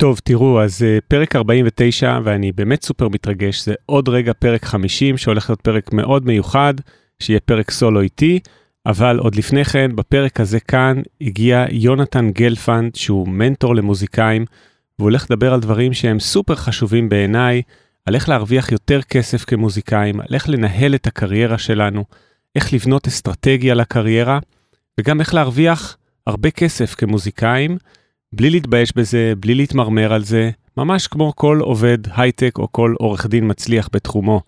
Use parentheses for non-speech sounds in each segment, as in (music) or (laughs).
טוב, תראו, אז uh, פרק 49, ואני באמת סופר מתרגש, זה עוד רגע פרק 50, שהולך להיות פרק מאוד מיוחד, שיהיה פרק סולו איתי, אבל עוד לפני כן, בפרק הזה כאן, הגיע יונתן גלפנד, שהוא מנטור למוזיקאים, והוא הולך לדבר על דברים שהם סופר חשובים בעיניי, על איך להרוויח יותר כסף כמוזיקאים, על איך לנהל את הקריירה שלנו, איך לבנות אסטרטגיה לקריירה, וגם איך להרוויח הרבה כסף כמוזיקאים, בלי להתבייש בזה, בלי להתמרמר על זה, ממש כמו כל עובד הייטק או כל עורך דין מצליח בתחומו.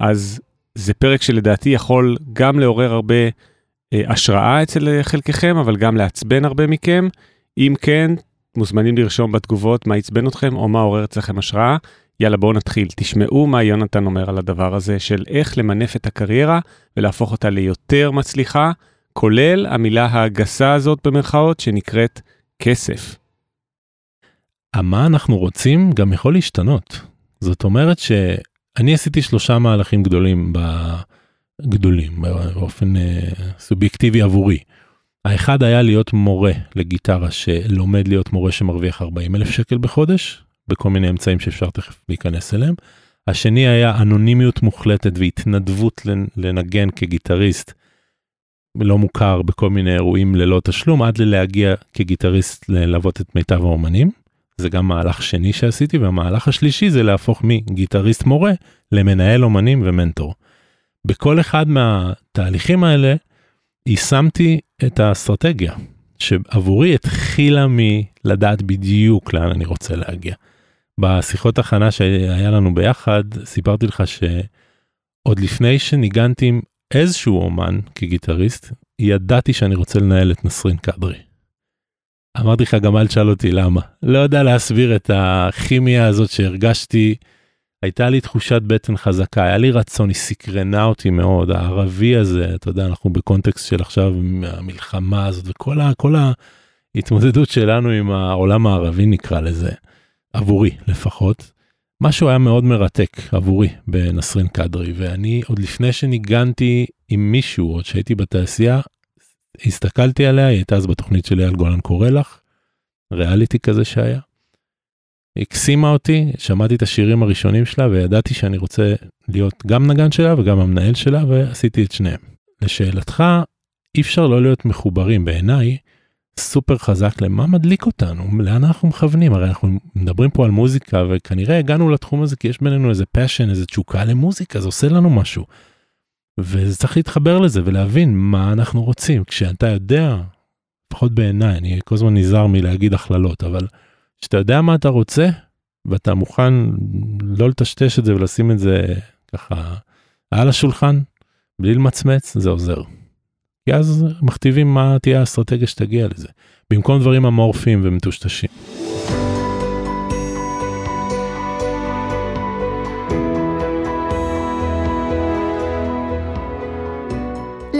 אז זה פרק שלדעתי יכול גם לעורר הרבה אה, השראה אצל חלקכם, אבל גם לעצבן הרבה מכם. אם כן, מוזמנים לרשום בתגובות מה עצבן אתכם או מה עורר אצלכם השראה. יאללה בואו נתחיל, תשמעו מה יונתן אומר על הדבר הזה של איך למנף את הקריירה ולהפוך אותה ליותר מצליחה, כולל המילה הגסה הזאת במרכאות שנקראת כסף. מה אנחנו רוצים גם יכול להשתנות. זאת אומרת שאני עשיתי שלושה מהלכים גדולים, גדולים באופן אה, סובייקטיבי עבורי. האחד היה להיות מורה לגיטרה שלומד להיות מורה שמרוויח 40 אלף שקל בחודש, בכל מיני אמצעים שאפשר תכף להיכנס אליהם. השני היה אנונימיות מוחלטת והתנדבות לנגן כגיטריסט לא מוכר בכל מיני אירועים ללא תשלום עד ללהגיע כגיטריסט ללוות את מיטב האומנים. זה גם מהלך שני שעשיתי והמהלך השלישי זה להפוך מגיטריסט מורה למנהל אומנים ומנטור. בכל אחד מהתהליכים האלה יישמתי את האסטרטגיה שעבורי התחילה מלדעת בדיוק לאן אני רוצה להגיע. בשיחות הכנה שהיה לנו ביחד סיפרתי לך שעוד לפני שניגנתי עם איזשהו אומן כגיטריסט ידעתי שאני רוצה לנהל את נסרין קדרי. אמרתי לך גם אל תשאל אותי למה לא יודע להסביר את הכימיה הזאת שהרגשתי הייתה לי תחושת בטן חזקה היה לי רצון היא סקרנה אותי מאוד הערבי הזה אתה יודע אנחנו בקונטקסט של עכשיו המלחמה הזאת וכל ה, כל ההתמודדות שלנו עם העולם הערבי נקרא לזה עבורי לפחות. משהו היה מאוד מרתק עבורי בנסרין קדרי ואני עוד לפני שניגנתי עם מישהו עוד שהייתי בתעשייה הסתכלתי עליה היא הייתה אז בתוכנית של אייל גולן קורא לך ריאליטי כזה שהיה. הקסימה אותי שמעתי את השירים הראשונים שלה וידעתי שאני רוצה להיות גם נגן שלה וגם המנהל שלה ועשיתי את שניהם. לשאלתך אי אפשר לא להיות מחוברים בעיניי סופר חזק למה מדליק אותנו לאן אנחנו מכוונים הרי אנחנו מדברים פה על מוזיקה וכנראה הגענו לתחום הזה כי יש בינינו איזה passion איזה תשוקה למוזיקה זה עושה לנו משהו. וצריך להתחבר לזה ולהבין מה אנחנו רוצים כשאתה יודע לפחות בעיניי אני כל הזמן נזהר מלהגיד הכללות אבל כשאתה יודע מה אתה רוצה ואתה מוכן לא לטשטש את זה ולשים את זה ככה על השולחן בלי למצמץ זה עוזר. כי אז מכתיבים מה תהיה האסטרטגיה שתגיע לזה במקום דברים אמורפיים ומטושטשים.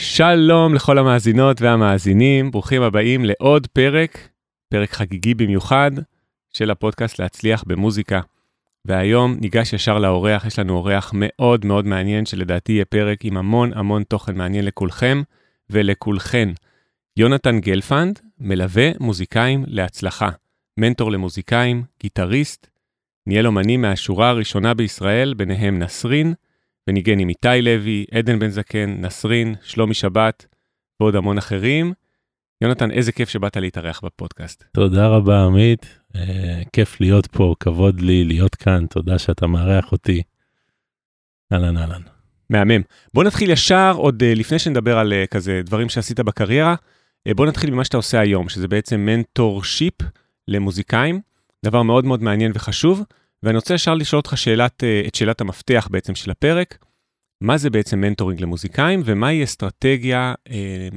שלום לכל המאזינות והמאזינים, ברוכים הבאים לעוד פרק, פרק חגיגי במיוחד, של הפודקאסט להצליח במוזיקה. והיום ניגש ישר לאורח, יש לנו אורח מאוד מאוד מעניין, שלדעתי יהיה פרק עם המון המון תוכן מעניין לכולכם ולכולכן. יונתן גלפנד מלווה מוזיקאים להצלחה, מנטור למוזיקאים, גיטריסט, ניהל אומנים מהשורה הראשונה בישראל, ביניהם נסרין, וניגן עם איתי לוי, עדן בן זקן, נסרין, שלומי שבת ועוד המון אחרים. יונתן, איזה כיף שבאת להתארח בפודקאסט. תודה רבה עמית, אה, כיף להיות פה, כבוד לי להיות כאן, תודה שאתה מארח אותי. אהלן אהלן. מהמם. בוא נתחיל ישר, עוד uh, לפני שנדבר על uh, כזה דברים שעשית בקריירה, uh, בוא נתחיל ממה שאתה עושה היום, שזה בעצם mentorship למוזיקאים, דבר מאוד מאוד מעניין וחשוב. ואני רוצה ישר לשאול אותך שאלת, אה, את שאלת המפתח בעצם של הפרק, מה זה בעצם mentoring למוזיקאים ומהי אסטרטגיה, אה,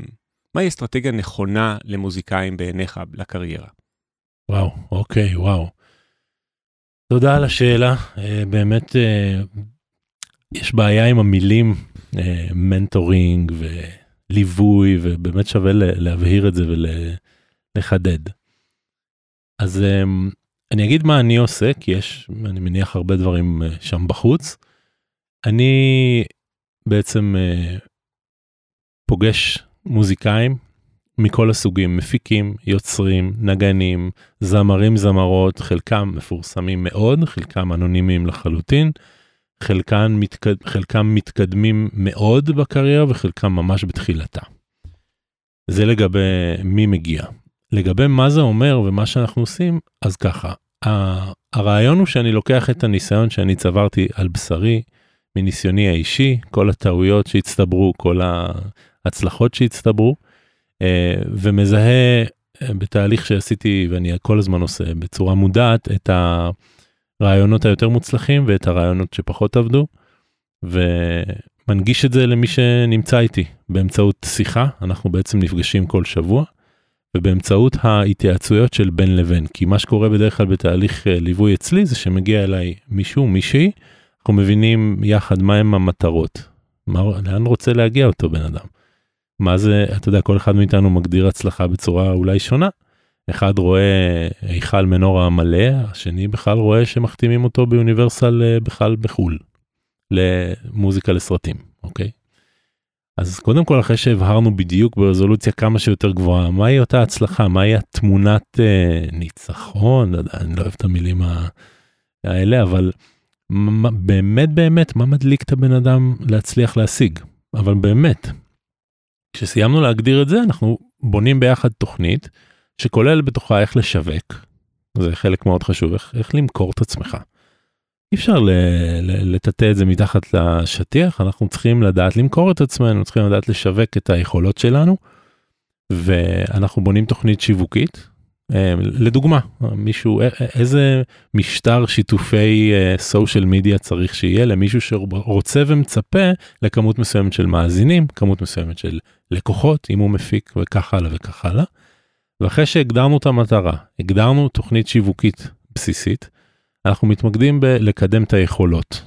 מהי אסטרטגיה נכונה למוזיקאים בעיניך לקריירה? וואו, אוקיי, וואו. תודה על השאלה, אה, באמת יש בעיה עם המילים מנטורינג וליווי ובאמת שווה להבהיר את זה ולחדד. אז אני אגיד מה אני עושה כי יש אני מניח הרבה דברים אה, שם בחוץ. אני בעצם פוגש מוזיקאים מכל הסוגים מפיקים יוצרים נגנים זמרים זמרות חלקם מפורסמים מאוד חלקם אנונימיים לחלוטין. חלקם, מתקד... חלקם מתקדמים מאוד בקריירה וחלקם ממש בתחילתה. זה לגבי מי מגיע. לגבי מה זה אומר ומה שאנחנו עושים אז ככה הרעיון הוא שאני לוקח את הניסיון שאני צברתי על בשרי מניסיוני האישי כל הטעויות שהצטברו כל ההצלחות שהצטברו אה, ומזהה אה, בתהליך שעשיתי ואני כל הזמן עושה בצורה מודעת את הרעיונות היותר מוצלחים ואת הרעיונות שפחות עבדו. ומנגיש את זה למי שנמצא איתי באמצעות שיחה אנחנו בעצם נפגשים כל שבוע. ובאמצעות ההתייעצויות של בין לבין כי מה שקורה בדרך כלל בתהליך אה, ליווי אצלי זה שמגיע אליי מישהו מישהי אנחנו מבינים יחד מהם המטרות מה, לאן רוצה להגיע אותו בן אדם. מה זה אתה יודע כל אחד מאיתנו מגדיר הצלחה בצורה אולי שונה. אחד רואה היכל מנורה מלא השני בכלל רואה שמחתימים אותו באוניברסל אה, בכלל בחול. למוזיקה לסרטים אוקיי. אז קודם כל אחרי שהבהרנו בדיוק ברזולוציה כמה שיותר גבוהה מהי אותה הצלחה מהי התמונת אה, ניצחון אני לא אוהב את המילים האלה אבל מה, באמת באמת מה מדליק את הבן אדם להצליח להשיג אבל באמת. כשסיימנו להגדיר את זה אנחנו בונים ביחד תוכנית שכולל בתוכה איך לשווק זה חלק מאוד חשוב איך, איך למכור את עצמך. אי אפשר לטאטא את זה מתחת לשטיח אנחנו צריכים לדעת למכור את עצמנו צריכים לדעת לשווק את היכולות שלנו. ואנחנו בונים תוכנית שיווקית אה, לדוגמה מישהו איזה משטר שיתופי סושיאל מדיה צריך שיהיה למישהו שרוצה ומצפה לכמות מסוימת של מאזינים כמות מסוימת של לקוחות אם הוא מפיק וכך הלאה וכך הלאה. ואחרי שהגדרנו את המטרה הגדרנו תוכנית שיווקית בסיסית אנחנו מתמקדים בלקדם את היכולות.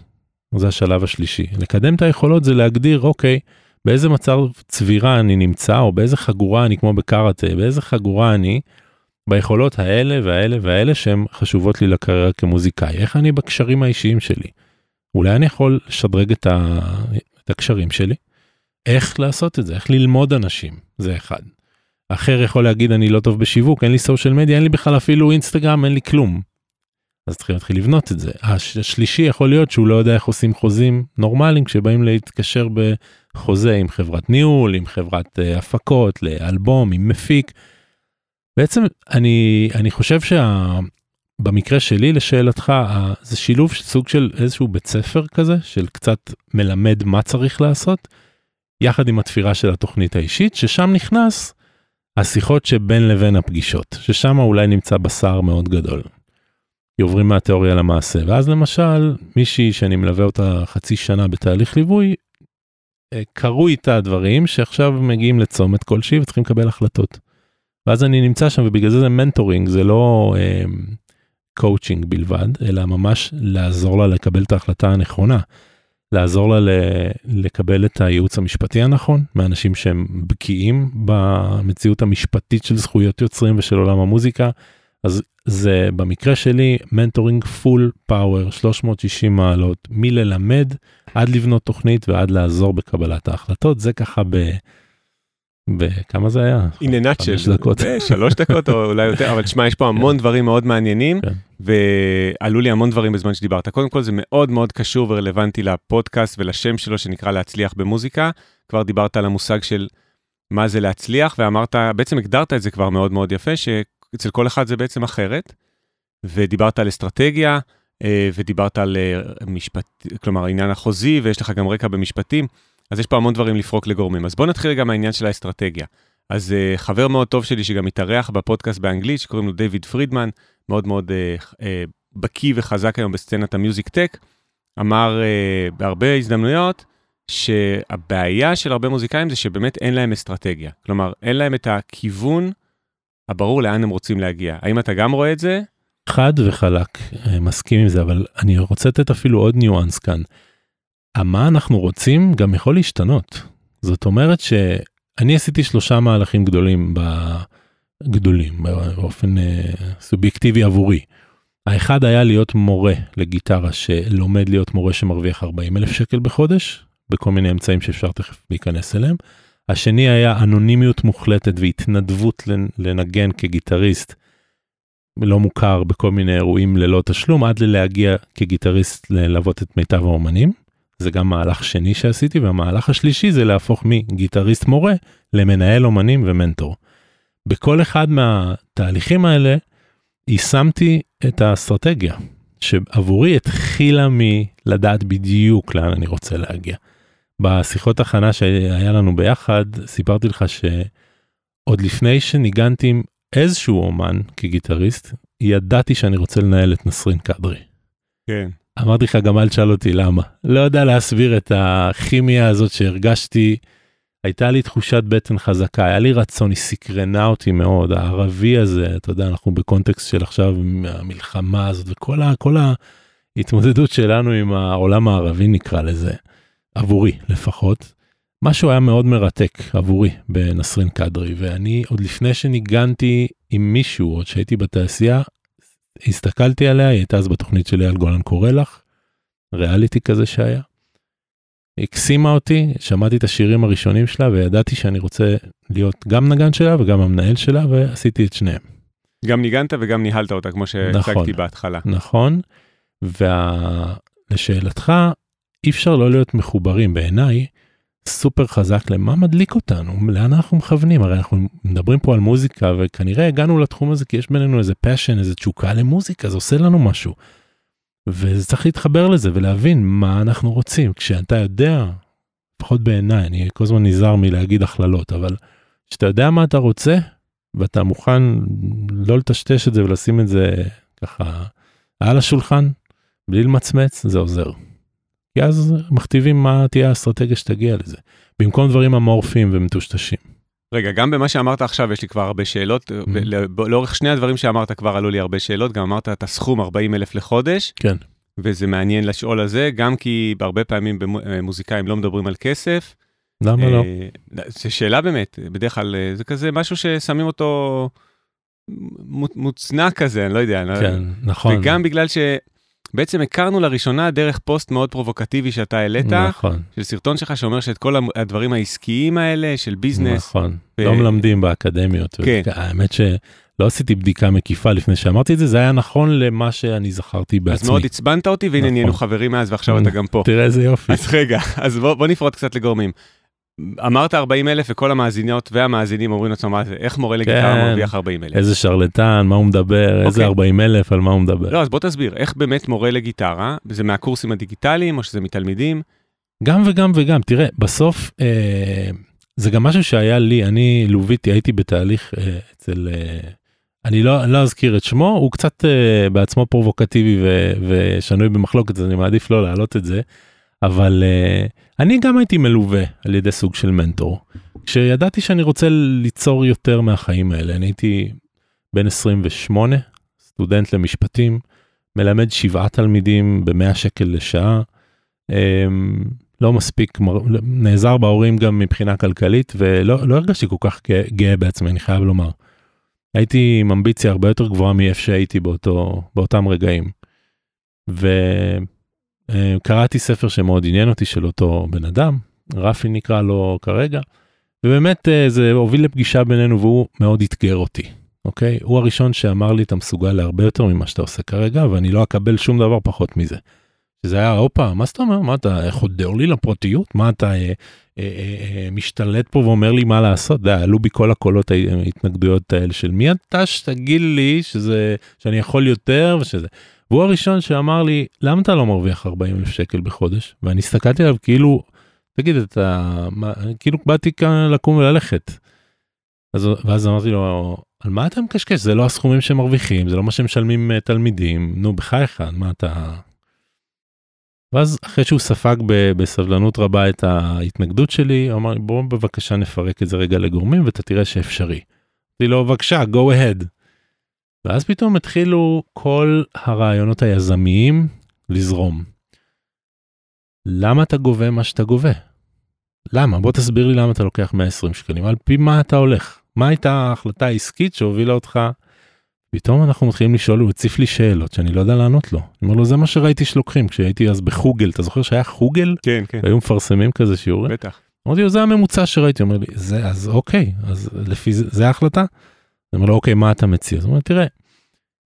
זה השלב השלישי. לקדם את היכולות זה להגדיר אוקיי באיזה מצב צבירה אני נמצא או באיזה חגורה אני כמו בקארטה באיזה חגורה אני ביכולות האלה והאלה והאלה שהן חשובות לי לקריירה כמוזיקאי איך אני בקשרים האישיים שלי. אולי אני יכול לשדרג את, ה... את הקשרים שלי. איך לעשות את זה איך ללמוד אנשים זה אחד. אחר יכול להגיד אני לא טוב בשיווק אין לי סושיאל מדיה אין לי בכלל אפילו אינסטגרם אין לי כלום. אז צריכים להתחיל לבנות את זה. השלישי יכול להיות שהוא לא יודע איך עושים חוזים נורמליים כשבאים להתקשר בחוזה עם חברת ניהול, עם חברת uh, הפקות, לאלבום, עם מפיק. בעצם אני, אני חושב שבמקרה שלי לשאלתך זה שילוב סוג של איזשהו בית ספר כזה של קצת מלמד מה צריך לעשות יחד עם התפירה של התוכנית האישית ששם נכנס השיחות שבין לבין הפגישות ששם אולי נמצא בשר מאוד גדול. עוברים מהתיאוריה למעשה ואז למשל מישהי שאני מלווה אותה חצי שנה בתהליך ליווי אה, קרו איתה דברים שעכשיו מגיעים לצומת כלשהי וצריכים לקבל החלטות. ואז אני נמצא שם ובגלל זה זה mentoring זה לא קואוצ'ינג אה, בלבד אלא ממש לעזור לה לקבל את ההחלטה הנכונה. לעזור לה לקבל את הייעוץ המשפטי הנכון מאנשים שהם בקיאים במציאות המשפטית של זכויות יוצרים ושל עולם המוזיקה אז זה במקרה שלי mentoring full power 360 מעלות מללמד עד לבנות תוכנית ועד לעזור בקבלת ההחלטות זה ככה ב... בכמה זה היה? A (laughs) nutshell, דקות. שלוש דקות או אולי יותר אבל שמע יש פה המון כן. דברים מאוד מעניינים כן. ועלו לי המון דברים בזמן שדיברת קודם כל זה מאוד מאוד קשור ורלוונטי לפודקאסט ולשם שלו שנקרא להצליח במוזיקה כבר דיברת על המושג של מה זה להצליח ואמרת בעצם הגדרת את זה כבר מאוד מאוד יפה ש... אצל כל אחד זה בעצם אחרת. ודיברת על אסטרטגיה, אה, ודיברת על אה, משפט, כלומר העניין החוזי, ויש לך גם רקע במשפטים, אז יש פה המון דברים לפרוק לגורמים. אז בוא נתחיל גם מהעניין של האסטרטגיה. אז uh, חבר מאוד טוב שלי שגם התארח בפודקאסט באנגלית, שקוראים לו דיוויד פרידמן, מאוד מאוד בקיא וחזק היום בסצנת המיוזיק טק, אמר בהרבה הזדמנויות שהבעיה של הרבה מוזיקאים זה שבאמת אין להם אסטרטגיה. כלומר, אין להם את הכיוון הברור לאן הם רוצים להגיע. האם אתה גם רואה את זה? חד וחלק, אה, מסכים עם זה, אבל אני רוצה לתת אפילו עוד ניואנס כאן. המה אנחנו רוצים גם יכול להשתנות. זאת אומרת שאני עשיתי שלושה מהלכים גדולים, ב... גדולים באופן אה, סובייקטיבי עבורי. האחד היה להיות מורה לגיטרה שלומד להיות מורה שמרוויח 40 אלף שקל בחודש, בכל מיני אמצעים שאפשר תכף להיכנס אליהם. השני היה אנונימיות מוחלטת והתנדבות לנגן כגיטריסט לא מוכר בכל מיני אירועים ללא תשלום עד ללהגיע כגיטריסט ללוות את מיטב האומנים. זה גם מהלך שני שעשיתי והמהלך השלישי זה להפוך מגיטריסט מורה למנהל אומנים ומנטור. בכל אחד מהתהליכים האלה יישמתי את האסטרטגיה שעבורי התחילה מלדעת בדיוק לאן אני רוצה להגיע. בשיחות הכנה שהיה לנו ביחד סיפרתי לך שעוד לפני שניגנתי עם איזשהו אומן כגיטריסט ידעתי שאני רוצה לנהל את נסרין קדרי. כן. אמרתי לך גם אל תשאל אותי למה לא יודע להסביר את הכימיה הזאת שהרגשתי. הייתה לי תחושת בטן חזקה היה לי רצון היא סקרנה אותי מאוד הערבי הזה אתה יודע אנחנו בקונטקסט של עכשיו המלחמה הזאת וכל ה, כל ההתמודדות שלנו עם העולם הערבי נקרא לזה. עבורי לפחות. משהו היה מאוד מרתק עבורי בנסרין קדרי ואני עוד לפני שניגנתי עם מישהו עוד שהייתי בתעשייה הסתכלתי עליה היא הייתה אז בתוכנית של אייל גולן קורא לך ריאליטי כזה שהיה. הקסימה אותי שמעתי את השירים הראשונים שלה וידעתי שאני רוצה להיות גם נגן שלה וגם המנהל שלה ועשיתי את שניהם. גם ניגנת וגם ניהלת אותה כמו שהצגתי נכון, בהתחלה. נכון. ולשאלתך אי אפשר לא להיות מחוברים בעיניי סופר חזק למה מדליק אותנו לאן אנחנו מכוונים הרי אנחנו מדברים פה על מוזיקה וכנראה הגענו לתחום הזה כי יש בינינו איזה passion איזה תשוקה למוזיקה זה עושה לנו משהו. וצריך להתחבר לזה ולהבין מה אנחנו רוצים כשאתה יודע לפחות בעיניי אני כל הזמן נזהר מלהגיד הכללות אבל כשאתה יודע מה אתה רוצה ואתה מוכן לא לטשטש את זה ולשים את זה ככה על השולחן בלי למצמץ זה עוזר. כי אז מכתיבים מה תהיה האסטרטגיה שתגיע לזה, במקום דברים אמורפיים ומטושטשים. רגע, גם במה שאמרת עכשיו יש לי כבר הרבה שאלות, mm-hmm. לאורך שני הדברים שאמרת כבר עלו לי הרבה שאלות, גם אמרת את הסכום 40 אלף לחודש. כן. וזה מעניין לשאול על זה, גם כי הרבה פעמים במוזיקאים לא מדברים על כסף. למה לא? אה, זו שאלה באמת, בדרך כלל אה, זה כזה משהו ששמים אותו מוצנע כזה, אני לא יודע. כן, נכון. וגם בגלל ש... בעצם הכרנו לראשונה דרך פוסט מאוד פרובוקטיבי שאתה העלית, נכון. של סרטון שלך שאומר שאת כל הדברים העסקיים האלה של ביזנס. נכון, ו... לא מלמדים באקדמיות. כן. האמת שלא עשיתי בדיקה מקיפה לפני שאמרתי את זה, זה היה נכון למה שאני זכרתי בעצמי. אז מאוד עצבנת אותי והנה נכון. נהיינו חברים מאז ועכשיו אתה גם פה. תראה איזה יופי. אז רגע, אז בוא, בוא נפרוט קצת לגורמים. אמרת 40 אלף וכל המאזיניות והמאזינים אומרים לעצמם מה זה איך מורה לגיטרה כן. מרוויח 40 אלף. איזה שרלטן מה הוא מדבר אוקיי. איזה 40 אלף על מה הוא מדבר. לא אז בוא תסביר איך באמת מורה לגיטרה זה מהקורסים הדיגיטליים או שזה מתלמידים. גם וגם וגם תראה בסוף אה, זה גם משהו שהיה לי אני לוויתי הייתי בתהליך אה, אצל אה, אני לא, לא אזכיר את שמו הוא קצת אה, בעצמו פרובוקטיבי ו, ושנוי במחלוקת אז אני מעדיף לא להעלות את זה. אבל uh, אני גם הייתי מלווה על ידי סוג של מנטור. כשידעתי שאני רוצה ליצור יותר מהחיים האלה, אני הייתי בן 28, סטודנט למשפטים, מלמד שבעה תלמידים ב-100 שקל לשעה, um, לא מספיק, נעזר בהורים גם מבחינה כלכלית, ולא לא הרגשתי כל כך גאה בעצמי, אני חייב לומר. הייתי עם אמביציה הרבה יותר גבוהה מאיפה שהייתי באותו, באותם רגעים. ו... אה, קראתי ספר שמאוד עניין אותי של אותו בן אדם, רפי נקרא לו כרגע, ובאמת אה, זה הוביל לפגישה בינינו והוא מאוד אתגר אותי, אוקיי? הוא הראשון שאמר לי אתה מסוגל להרבה יותר ממה שאתה עושה כרגע ואני לא אקבל שום דבר פחות מזה. שזה היה הופה מה זאת אומרת? מה אתה חודר לי לפרטיות? מה אתה אה, אה, אה, משתלט פה ואומר לי מה לעשות? די, עלו בי כל הקולות ההתנגדויות האלה של מי אתה שתגיד לי שזה שאני יכול יותר? ושזה והוא הראשון שאמר לי למה אתה לא מרוויח 40 אלף שקל בחודש ואני הסתכלתי עליו כאילו תגיד אתה מה, כאילו באתי כאן לקום וללכת. אז ואז אמרתי לו על מה אתה מקשקש זה לא הסכומים שמרוויחים זה לא מה שמשלמים אה, תלמידים נו בחייך מה אתה. ואז אחרי שהוא ספג בסבלנות רבה את ההתנגדות שלי אמר לי בוא בבקשה נפרק את זה רגע לגורמים ואתה תראה שאפשרי. אמרתי לו בבקשה go ahead. ואז פתאום התחילו כל הרעיונות היזמיים לזרום. למה אתה גובה מה שאתה גובה? למה? בוא תסביר לי למה אתה לוקח 120 שקלים, על פי מה אתה הולך? מה הייתה ההחלטה העסקית שהובילה אותך? פתאום אנחנו מתחילים לשאול, הוא הציף לי שאלות שאני לא יודע לענות לו. אני אומר לו, זה מה שראיתי שלוקחים כשהייתי אז בחוגל, אתה זוכר שהיה חוגל? כן, כן, והיו מפרסמים כזה שיעורים? בטח. אמרתי לו, זה הממוצע שראיתי, אומר לי, זה, אז אוקיי, אז לפי זה, זה ההחלטה? אני אומר לו, אוקיי, מה אתה מציע? אז הוא אומר, תראה,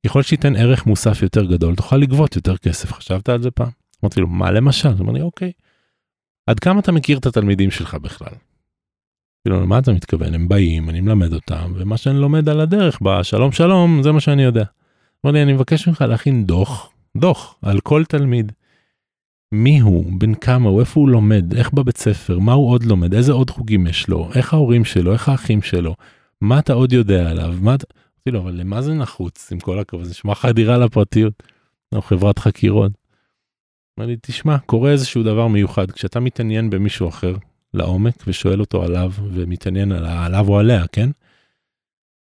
ככל שייתן ערך מוסף יותר גדול, תוכל לגבות יותר כסף, חשבת על זה פעם? אמרתי לו, מה למשל? הוא אומר לי, אוקיי. עד כמה אתה מכיר את התלמידים שלך בכלל? כאילו, למה אתה מתכוון? הם באים, אני מלמד אותם, ומה שאני לומד על הדרך, בשלום שלום, זה מה שאני יודע. אמר לי, אני מבקש ממך להכין דוח, דוח, על כל תלמיד. מי הוא, בן כמה הוא, איפה הוא לומד, איך בבית ספר, מה הוא עוד לומד, איזה עוד חוגים יש לו, איך ההורים שלו, איך האחים שלו, מה אתה עוד יודע עליו, מה אתה... אמרתי לו, אבל למה זה נחוץ, עם כל הכבוד, זה נשמע חדירה לפרטיות, אנחנו חברת חקירות. אמר לי, תשמע, קורה איזשהו דבר מיוחד, כשאתה מתעניין במישהו אחר לעומק ושואל אותו עליו ומתעניין על, עליו או עליה, כן?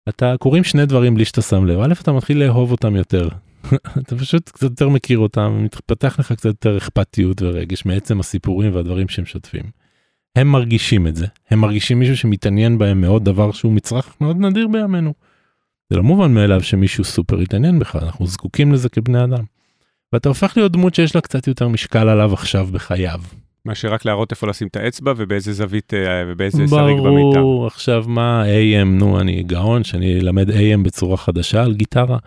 אתה קוראים שני דברים בלי שאתה שם לב, א', אתה מתחיל לאהוב אותם יותר. (laughs) אתה פשוט קצת יותר מכיר אותם, מתפתח לך קצת יותר אכפתיות ורגש מעצם הסיפורים והדברים שהם שוטפים. הם מרגישים את זה, הם מרגישים מישהו שמתעניין בהם מאוד, דבר שהוא מצרך מאוד נדיר בימינו. זה לא מובן מאליו שמישהו סופר יתעניין בך, אנחנו זקוקים לזה כבני אדם. ואתה הופך להיות דמות שיש לה קצת יותר משקל עליו עכשיו בחייו. מאשר רק להראות איפה לשים את האצבע ובאיזה זווית אה, ובאיזה שריג במיטה. ברור, עכשיו מה AM, נו אני גאון שאני אלמד AM בצורה חדשה על גיטרה,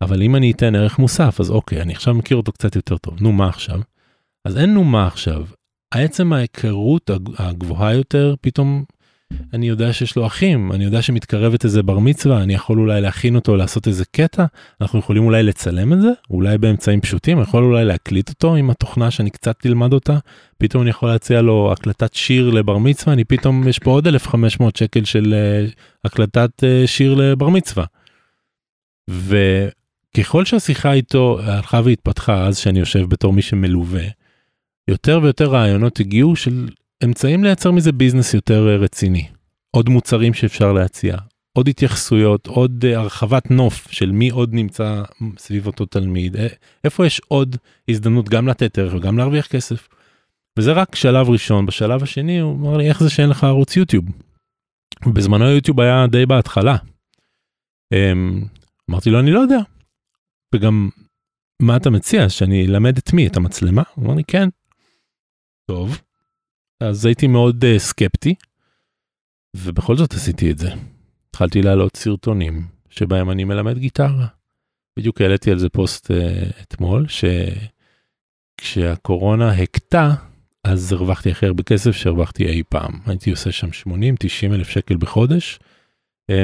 אבל אם אני אתן ערך מוסף אז אוקיי, אני עכשיו מכיר אותו קצת יותר טוב, נו מה עכשיו? אז אין נו מה עכשיו, עצם ההיכרות הגבוהה יותר פתאום אני יודע שיש לו אחים, אני יודע שמתקרבת איזה בר מצווה, אני יכול אולי להכין אותו לעשות איזה קטע, אנחנו יכולים אולי לצלם את זה, אולי באמצעים פשוטים, יכול אולי להקליט אותו עם התוכנה שאני קצת תלמד אותה, פתאום אני יכול להציע לו הקלטת שיר לבר מצווה, אני פתאום יש פה עוד 1500 שקל של uh, הקלטת uh, שיר לבר מצווה. וככל שהשיחה איתו הלכה והתפתחה אז שאני יושב בתור מי שמלווה, יותר ויותר רעיונות הגיעו של אמצעים לייצר מזה ביזנס יותר אה, רציני. עוד מוצרים שאפשר להציע, עוד התייחסויות, עוד uh, הרחבת נוף של מי עוד נמצא סביב אותו תלמיד, איפה יש עוד הזדמנות גם לתת ערך וגם להרוויח כסף. וזה רק שלב ראשון, בשלב השני הוא אמר לי איך זה שאין לך ערוץ יוטיוב. בזמנו יוטיוב היה די בהתחלה. Um, אמרתי לו אני לא יודע. וגם מה אתה מציע שאני אלמד את מי את המצלמה? הוא אמר לי כן. טוב. אז הייתי מאוד uh, סקפטי, ובכל זאת עשיתי את זה. התחלתי להעלות סרטונים שבהם אני מלמד גיטרה. בדיוק העליתי על זה פוסט uh, אתמול, שכשהקורונה הכתה, אז הרווחתי הכי הרבה כסף שהרווחתי אי פעם. הייתי עושה שם 80-90 אלף שקל בחודש, um,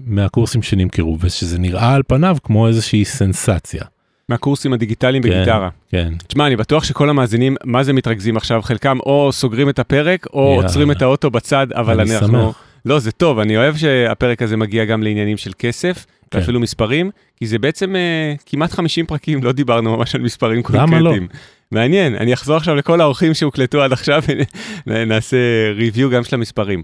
מהקורסים שנמכרו, ושזה נראה על פניו כמו איזושהי סנסציה. מהקורסים הדיגיטליים כן, בגיטרה. כן. תשמע, אני בטוח שכל המאזינים, מה זה מתרכזים עכשיו? חלקם או סוגרים את הפרק, או יאללה. עוצרים את האוטו בצד, אבל אני אנחנו... שמח. לא, זה טוב, אני אוהב שהפרק הזה מגיע גם לעניינים של כסף, כן. ואפילו מספרים, כי זה בעצם uh, כמעט 50 פרקים, לא דיברנו ממש על מספרים למה לא? קונקרטיים. מעניין, אני אחזור עכשיו לכל האורחים שהוקלטו עד עכשיו, (laughs) ונעשה ריוויו גם של המספרים.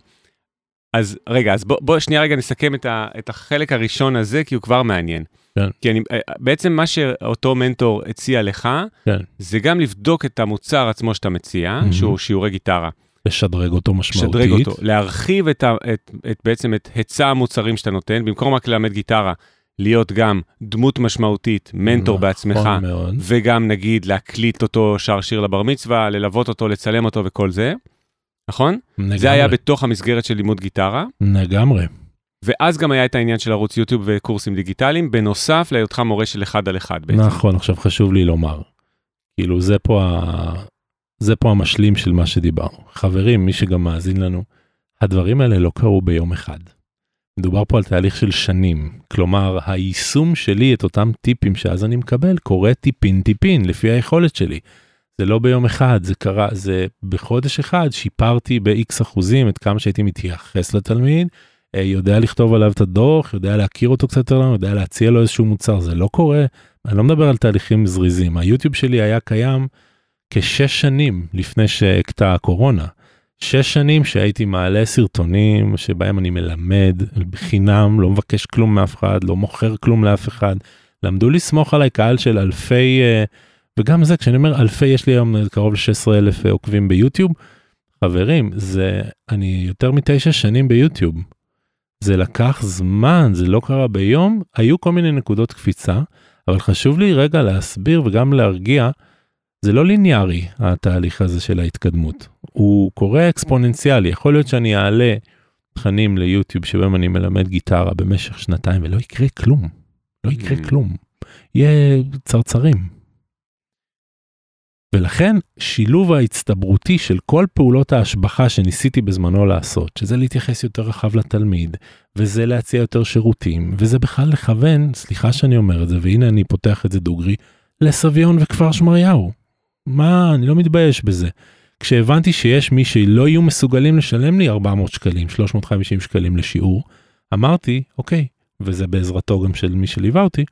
אז רגע, אז בוא, בוא שנייה רגע נסכם את, ה, את החלק הראשון הזה, כי הוא כבר מעניין. כן. כי אני, אה, בעצם מה שאותו מנטור הציע לך, כן. זה גם לבדוק את המוצר עצמו שאתה מציע, מהמם. שהוא שיעורי גיטרה. לשדרג אותו משמעותית. לשדרג אותו, להרחיב את, ה, את, את בעצם את היצע המוצרים שאתה נותן, במקום רק ללמד גיטרה, להיות גם דמות משמעותית, מנטור נכון בעצמך, מאוד. וגם נגיד להקליט אותו שר שיר לבר מצווה, ללוות אותו, לצלם אותו וכל זה, נכון? לגמרי. זה היה בתוך המסגרת של לימוד גיטרה, לגמרי. ואז גם היה את העניין של ערוץ יוטיוב וקורסים דיגיטליים, בנוסף להיותך מורה של אחד על אחד בעצם. נכון, עכשיו חשוב לי לומר. כאילו זה פה, ה... זה פה המשלים של מה שדיברנו. חברים, מי שגם מאזין לנו, הדברים האלה לא קרו ביום אחד. מדובר פה על תהליך של שנים, כלומר היישום שלי את אותם טיפים שאז אני מקבל קורה טיפין טיפין לפי היכולת שלי. זה לא ביום אחד, זה קרה, זה בחודש אחד שיפרתי ב-X אחוזים את כמה שהייתי מתייחס לתלמיד, יודע לכתוב עליו את הדוח, יודע להכיר אותו קצת יותר לעומק, יודע להציע לו איזשהו מוצר, זה לא קורה, אני לא מדבר על תהליכים זריזים, היוטיוב שלי היה קיים כשש שנים לפני שהכתה הקורונה. שש שנים שהייתי מעלה סרטונים שבהם אני מלמד בחינם, לא מבקש כלום מאף אחד, לא מוכר כלום לאף אחד. למדו לסמוך עליי קהל של אלפי uh, וגם זה כשאני אומר אלפי יש לי היום קרוב ל-16 אלף עוקבים ביוטיוב. חברים זה אני יותר מתשע שנים ביוטיוב. זה לקח זמן זה לא קרה ביום היו כל מיני נקודות קפיצה אבל חשוב לי רגע להסביר וגם להרגיע. זה לא ליניארי התהליך הזה של ההתקדמות הוא קורה אקספוננציאלי יכול להיות שאני אעלה תכנים ליוטיוב שבהם אני מלמד גיטרה במשך שנתיים ולא יקרה כלום לא יקרה Mm. כלום יהיה צרצרים. ולכן שילוב ההצטברותי של כל פעולות ההשבחה שניסיתי בזמנו לעשות שזה להתייחס יותר רחב לתלמיד וזה להציע יותר שירותים וזה בכלל לכוון סליחה שאני אומר את זה והנה אני פותח את זה דוגרי לסביון וכפר שמריהו. מה אני לא מתבייש בזה. כשהבנתי שיש מי שלא יהיו מסוגלים לשלם לי 400 שקלים 350 שקלים לשיעור אמרתי אוקיי וזה בעזרתו גם של מי שליווה אותי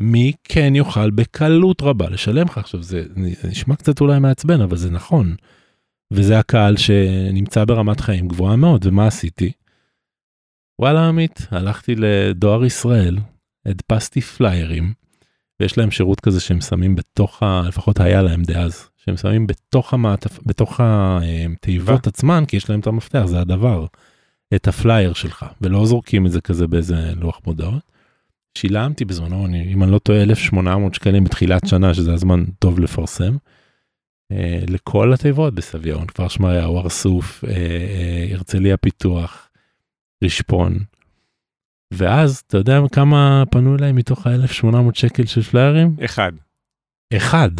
מי כן יוכל בקלות רבה לשלם לך עכשיו זה זה נשמע קצת אולי מעצבן אבל זה נכון. וזה הקהל שנמצא ברמת חיים גבוהה מאוד ומה עשיתי. וואלה עמית הלכתי לדואר ישראל הדפסתי פליירים. ויש להם שירות כזה שהם שמים בתוך ה... לפחות היה להם דאז שהם שמים בתוך המעטפ... בתוך התיבות עצמן כי יש להם את המפתח זה הדבר. את הפלייר שלך ולא זורקים את זה כזה באיזה לוח מודעות. שילמתי בזמנו אני אם אני לא טועה 1800 שקלים בתחילת שנה שזה הזמן טוב לפרסם. אה, לכל התיבות בסביון כפר שמריהו ארסוף אה, אה, הרצליה פיתוח רשפון. ואז אתה יודע כמה פנו אליי מתוך ה-1800 שקל של פליירים? אחד. אחד.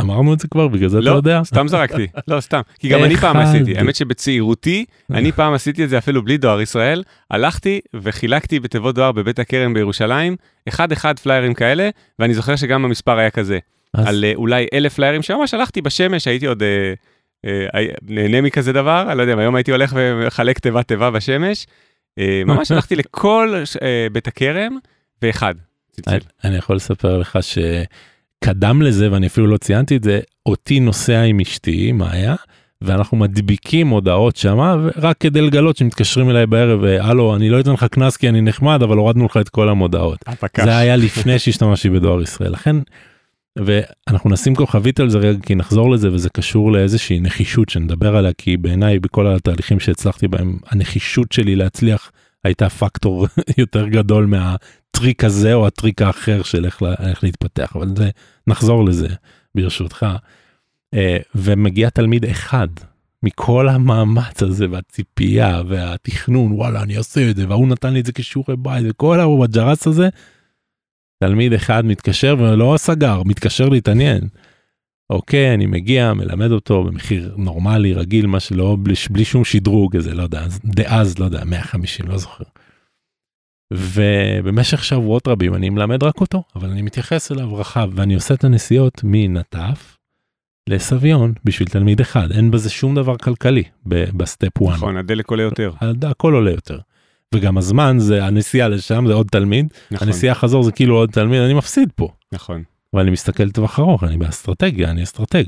אמרנו את זה כבר בגלל זה אתה לא, יודע? סתם זרקתי. (laughs) לא, סתם. כי גם אני פעם אחד. עשיתי. האמת שבצעירותי, אני פעם עשיתי את זה אפילו בלי דואר ישראל. הלכתי וחילקתי בתיבות דואר בבית הכרם בירושלים, אחד-אחד פליירים כאלה, ואני זוכר שגם המספר היה כזה. על אה, אולי אלף פליירים שממש הלכתי בשמש, הייתי עוד אה, אה, נהנה מכזה דבר, אני לא יודע, היום הייתי הולך ומחלק תיבה-תיבה בשמש. אה, ממש (laughs) הלכתי לכל בית הכרם, ואחד. אני, יכול לספר לך שקדם לזה ואני אפילו לא ציינתי את זה אותי נוסע עם אשתי מאיה ואנחנו מדביקים הודעות שמה רק כדי לגלות שמתקשרים אליי בערב הלו אני לא אתן לך קנס כי אני נחמד אבל הורדנו לך את כל המודעות. זה היה לפני שהשתמשתי בדואר ישראל לכן. ואנחנו נשים כוכבית על זה רגע כי נחזור לזה וזה קשור לאיזושהי נחישות שנדבר עליה כי בעיניי בכל התהליכים שהצלחתי בהם הנחישות שלי להצליח הייתה פקטור (laughs) יותר גדול מהטריק הזה או הטריק האחר של איך, איך להתפתח אבל זה נחזור לזה ברשותך. אה, ומגיע תלמיד אחד מכל המאמץ הזה והציפייה והתכנון וואלה אני אעשה את זה והוא נתן לי את זה כשיעורי בית וכל הווג'רס הזה. תלמיד אחד מתקשר ולא סגר מתקשר להתעניין. אוקיי אני מגיע מלמד אותו במחיר נורמלי רגיל מה שלא בלי, בלי שום שדרוג איזה לא יודע אז- דאז לא יודע 150 לא זוכר. ובמשך שבועות רבים אני מלמד רק אותו אבל אני מתייחס אליו רחב ואני עושה את הנסיעות מנטף לסביון בשביל תלמיד אחד אין בזה שום דבר כלכלי ב step 1. נכון, הדלק עולה יותר. הכל עולה יותר. וגם הזמן זה הנסיעה לשם זה עוד תלמיד נכון, הנסיעה חזור זה כאילו עוד תלמיד אני מפסיד פה. נכון. אבל אני מסתכל לטווח ארוך אני באסטרטגיה אני אסטרטג.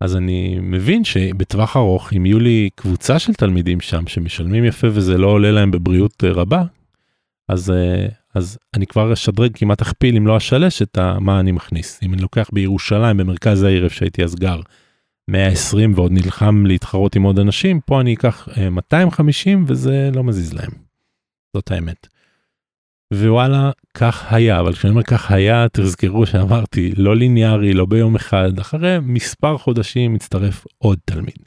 אז אני מבין שבטווח ארוך אם יהיו לי קבוצה של תלמידים שם שמשלמים יפה וזה לא עולה להם בבריאות אה, רבה אז אה, אז אני כבר אשדרג כמעט אכפיל אם לא אשלש את מה אני מכניס אם אני לוקח בירושלים במרכז העיר איפה שהייתי אז גר 120 ועוד נלחם להתחרות עם עוד אנשים פה אני אקח אה, 250 וזה לא מזיז להם. זאת האמת. ווואלה כך היה אבל כשאני אומר כך היה תזכרו שאמרתי לא ליניארי לא ביום אחד אחרי מספר חודשים מצטרף עוד תלמיד.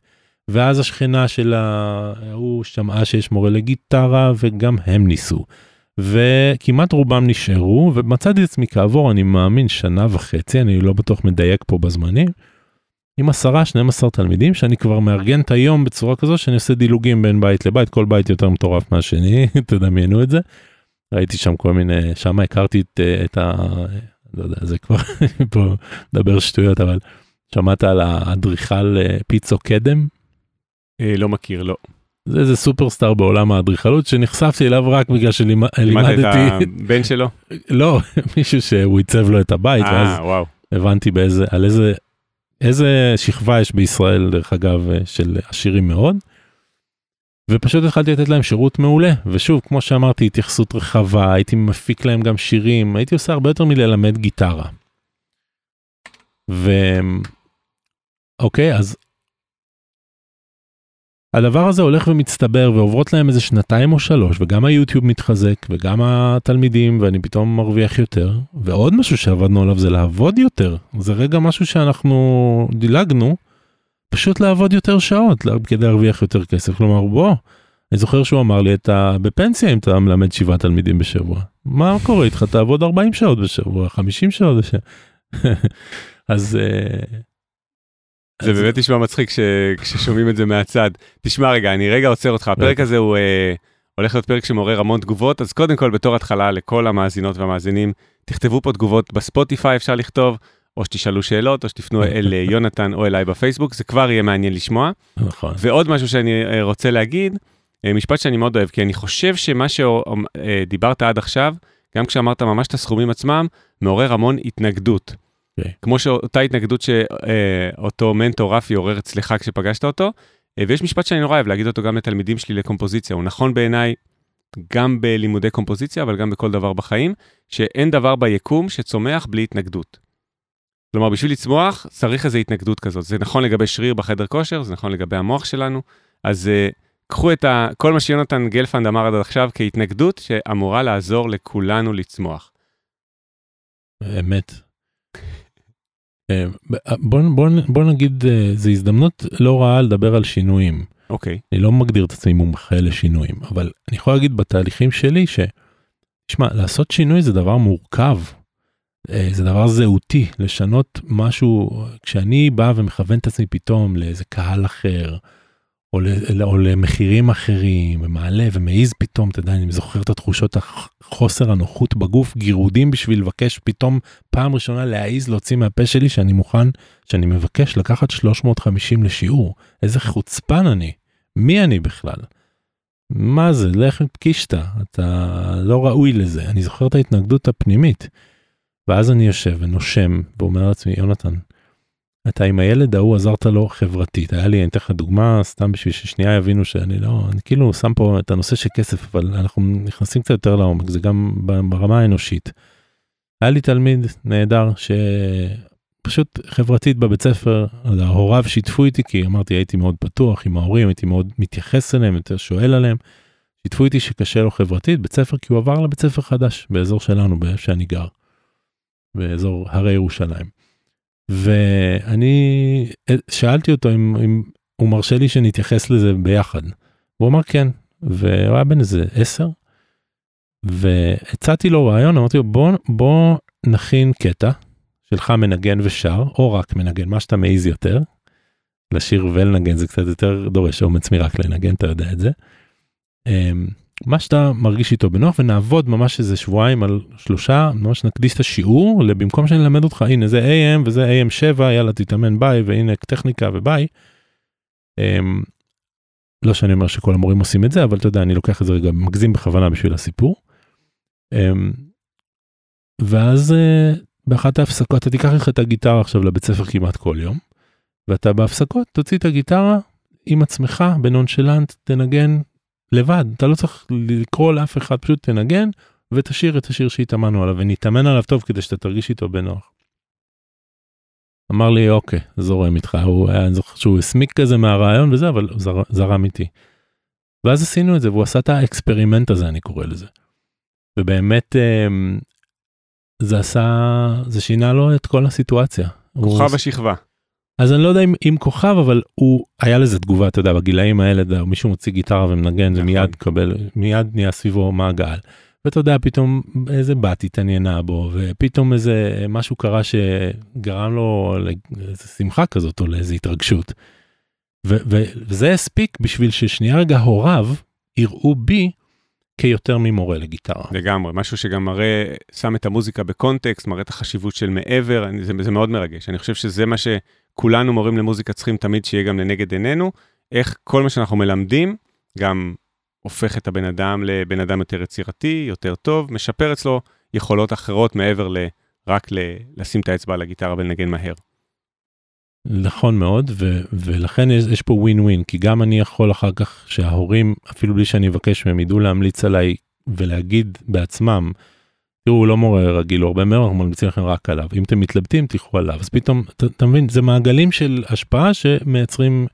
ואז השכנה של ההוא שמעה שיש מורה לגיטרה וגם הם ניסו. וכמעט רובם נשארו ומצאתי את עצמי כעבור אני מאמין שנה וחצי אני לא בטוח מדייק פה בזמנים. עם 10-12 תלמידים שאני כבר מארגן את היום בצורה כזו שאני עושה דילוגים בין בית לבית כל בית יותר מטורף מהשני (laughs) תדמיינו את זה. ראיתי שם כל מיני שם הכרתי את, אה, את ה... לא יודע זה כבר (laughs) פה מדבר שטויות אבל שמעת על האדריכל אה, פיצו קדם אה, לא מכיר, לא. זה איזה סופרסטאר בעולם האדריכלות שנחשפתי אליו רק בגלל לימדת את שלימדתי הבן שלו? (laughs) לא (laughs) מישהו שהוא עיצב לו את הבית ואז אה, וואו. הבנתי באיזה על איזה איזה שכבה יש בישראל דרך אגב אה, של עשירים מאוד. ופשוט התחלתי לתת להם שירות מעולה. ושוב כמו שאמרתי התייחסות רחבה הייתי מפיק להם גם שירים הייתי עושה הרבה יותר מללמד גיטרה. אוקיי, אז הדבר הזה הולך ומצטבר ועוברות להם איזה שנתיים או שלוש וגם היוטיוב מתחזק וגם התלמידים ואני פתאום מרוויח יותר. ועוד משהו שעבדנו עליו זה לעבוד יותר. זה רגע משהו שאנחנו דילגנו פשוט לעבוד יותר שעות כדי להרוויח יותר כסף. כלומר בוא אני זוכר שהוא אמר לי אתה בפנסיה אם אתה מלמד שבעה תלמידים בשבוע. מה קורה איתך? תעבוד 40 שעות בשבוע 50 שעות בשבוע. (laughs) אז. אה, זה באמת נשמע מצחיק כששומעים את זה מהצד. תשמע רגע, אני רגע עוצר אותך, הפרק הזה הוא אה, הולך להיות פרק שמעורר המון תגובות, אז קודם כל בתור התחלה לכל המאזינות והמאזינים, תכתבו פה תגובות. בספוטיפיי אפשר לכתוב, או שתשאלו שאלות, או שתפנו אל אה, יונתן או אליי בפייסבוק, זה כבר יהיה מעניין לשמוע. נכון. ועוד משהו שאני אה, רוצה להגיד, משפט שאני מאוד אוהב, כי אני חושב שמה שדיברת עד עכשיו, גם כשאמרת ממש את הסכומים עצמם, מעורר המון התנגדות. Okay. אוקיי. כמו שאותה התנגדות שאותו מנטור רפי עורר אצלך כשפגשת אותו, אה, ויש משפט שאני נורא אוהב להגיד אותו גם לתלמידים שלי לקומפוזיציה, הוא נכון בעיניי גם בלימודי קומפוזיציה, אבל גם בכל דבר בחיים, שאין דבר ביקום שצומח בלי התנגדות. כלומר, בשביל לצמוח צריך איזו התנגדות כזאת. זה נכון לגבי שריר בחדר כושר, זה נכון לגבי המוח שלנו, אז uh, קחו את ה, כל מה שיונתן גלפנד אמר עד עכשיו כהתנגדות שאמורה לעזור לכולנו לצמוח. אמת. אה, בוא, בוא, בוא נגיד אה, זו הזדמנות לא רעה לדבר על שינויים. אוקיי. Okay. אני לא מגדיר את עצמי מומחה לשינויים אבל אני יכול להגיד בתהליכים שלי ש... שמע לעשות שינוי זה דבר מורכב. אה, זה דבר זהותי לשנות משהו כשאני בא ומכוון את עצמי פתאום לאיזה קהל אחר או, או למחירים אחרים ומעלה ומעיז פתאום אתה יודע אני זוכר את התחושות החוסר הנוחות בגוף גירודים בשביל לבקש פתאום פעם ראשונה להעיז להוציא מהפה שלי שאני מוכן שאני מבקש לקחת 350 לשיעור. איזה חוצפן אני. מי אני בכלל. מה זה? לחם קישטה אתה לא ראוי לזה. אני זוכר את ההתנגדות הפנימית. ואז אני יושב ונושם ואומר לעצמי יונתן אתה עם הילד ההוא עזרת לו חברתית היה לי אני אתן לך דוגמה סתם בשביל ששנייה יבינו שאני לא אני כאילו שם פה את הנושא של כסף אבל אנחנו נכנסים קצת יותר לעומק זה גם ברמה האנושית. היה לי תלמיד נהדר שפשוט חברתית בבית ספר הוריו שיתפו איתי כי אמרתי הייתי מאוד פתוח עם ההורים הייתי מאוד מתייחס אליהם יותר שואל עליהם. שיתפו איתי שקשה לו חברתית בית ספר כי הוא עבר לבית ספר חדש באזור שלנו באיפה שאני גר. באזור הרי ירושלים. ואני שאלתי אותו אם, אם הוא מרשה לי שנתייחס לזה ביחד. הוא אמר כן, והוא היה בן איזה עשר. והצעתי לו רעיון, אמרתי לו בוא, בוא נכין קטע שלך מנגן ושר, או רק מנגן, מה שאתה מעז יותר. לשיר ולנגן זה קצת יותר דורש אומץ מרק לנגן, אתה יודע את זה. מה שאתה מרגיש איתו בנוח ונעבוד ממש איזה שבועיים על שלושה ממש נקדיש את השיעור במקום שאני אלמד אותך הנה זה AM וזה AM 7 יאללה תתאמן ביי והנה טכניקה וביי. Um, לא שאני אומר שכל המורים עושים את זה אבל אתה יודע אני לוקח את זה רגע מגזים בכוונה בשביל הסיפור. Um, ואז uh, באחת ההפסקות אתה תיקח לך את הגיטרה עכשיו לבית ספר כמעט כל יום. ואתה בהפסקות תוציא את הגיטרה עם עצמך בנונשלנט תנגן לבד, אתה לא צריך לקרוא לאף אחד, פשוט תנגן ותשאיר את השיר שהתאמנו עליו ונתאמן עליו טוב כדי שאתה תרגיש איתו בנוח. אמר לי אוקיי זורם איתך הוא היה אני זוכר שהוא הסמיק כזה מהרעיון וזה אבל זר, זרם איתי. ואז עשינו את זה והוא עשה את ה experiment הזה אני קורא לזה. ובאמת אמ, זה עשה זה שינה לו את כל הסיטואציה. כוכב הוא... השכבה. אז אני לא יודע אם, אם כוכב אבל הוא היה לזה תגובה אתה יודע בגילאים האלה דה, מישהו מוציא גיטרה ומנגן זה נכון. מיד קבל מיד נהיה סביבו מעגל. ואתה יודע פתאום איזה בת התעניינה בו ופתאום איזה משהו קרה שגרם לו לאיזה שמחה כזאת או לאיזה התרגשות. ו- ו- וזה הספיק בשביל ששנייה רגע הוריו יראו בי כיותר ממורה לגיטרה. לגמרי, משהו שגם מראה, שם את המוזיקה בקונטקסט, מראה את החשיבות של מעבר, זה, זה מאוד מרגש. אני חושב שזה מה ש... כולנו מורים למוזיקה צריכים תמיד שיהיה גם לנגד עינינו, איך כל מה שאנחנו מלמדים גם הופך את הבן אדם לבן אדם יותר יצירתי, יותר טוב, משפר אצלו יכולות אחרות מעבר לרק ל- לשים את האצבע על הגיטרה ולנגן מהר. נכון מאוד ו- ולכן יש, יש פה ווין ווין כי גם אני יכול אחר כך שההורים אפילו בלי שאני אבקש מהם ידעו להמליץ עליי ולהגיד בעצמם תראו, הוא לא מורה רגיל, הוא הרבה מאוד, אנחנו ממליצים לכם רק עליו. אם אתם מתלבטים, תלכו עליו. אז פתאום, אתה, מבין, זה מעגלים של השפעה שמייצרים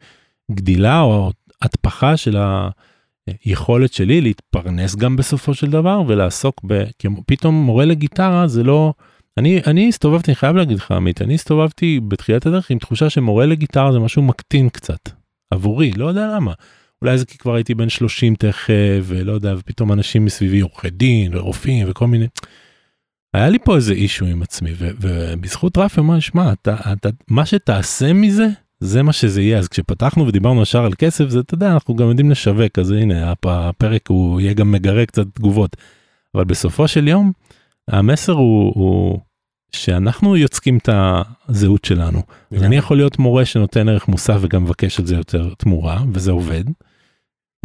גדילה או התפחה של היכולת שלי להתפרנס גם בסופו של דבר ולעסוק ב... פתאום מורה לגיטרה זה לא... אני, אני הסתובבתי, אני חייב להגיד לך עמית, אני הסתובבתי בתחילת הדרך עם תחושה שמורה לגיטרה זה משהו מקטין קצת. עבורי, לא יודע למה. אולי זה כי כבר הייתי בן 30 תכף, ולא יודע, ופתאום אנשים מסביבי עורכי דין ורופאים וכל מיני. היה לי פה איזה אישו עם עצמי, ו- ובזכות רפי אמר, שמע, אתה, אתה, מה שתעשה מזה, זה מה שזה יהיה. אז כשפתחנו ודיברנו ישר על כסף, זה, אתה יודע, אנחנו גם יודעים לשווק, אז הנה, הפרק הוא יהיה גם מגרה קצת תגובות. אבל בסופו של יום, המסר הוא, הוא שאנחנו יוצקים את הזהות שלנו. אז אני יכול להיות מורה שנותן ערך מוסף וגם מבקש על זה יותר תמורה, וזה עובד.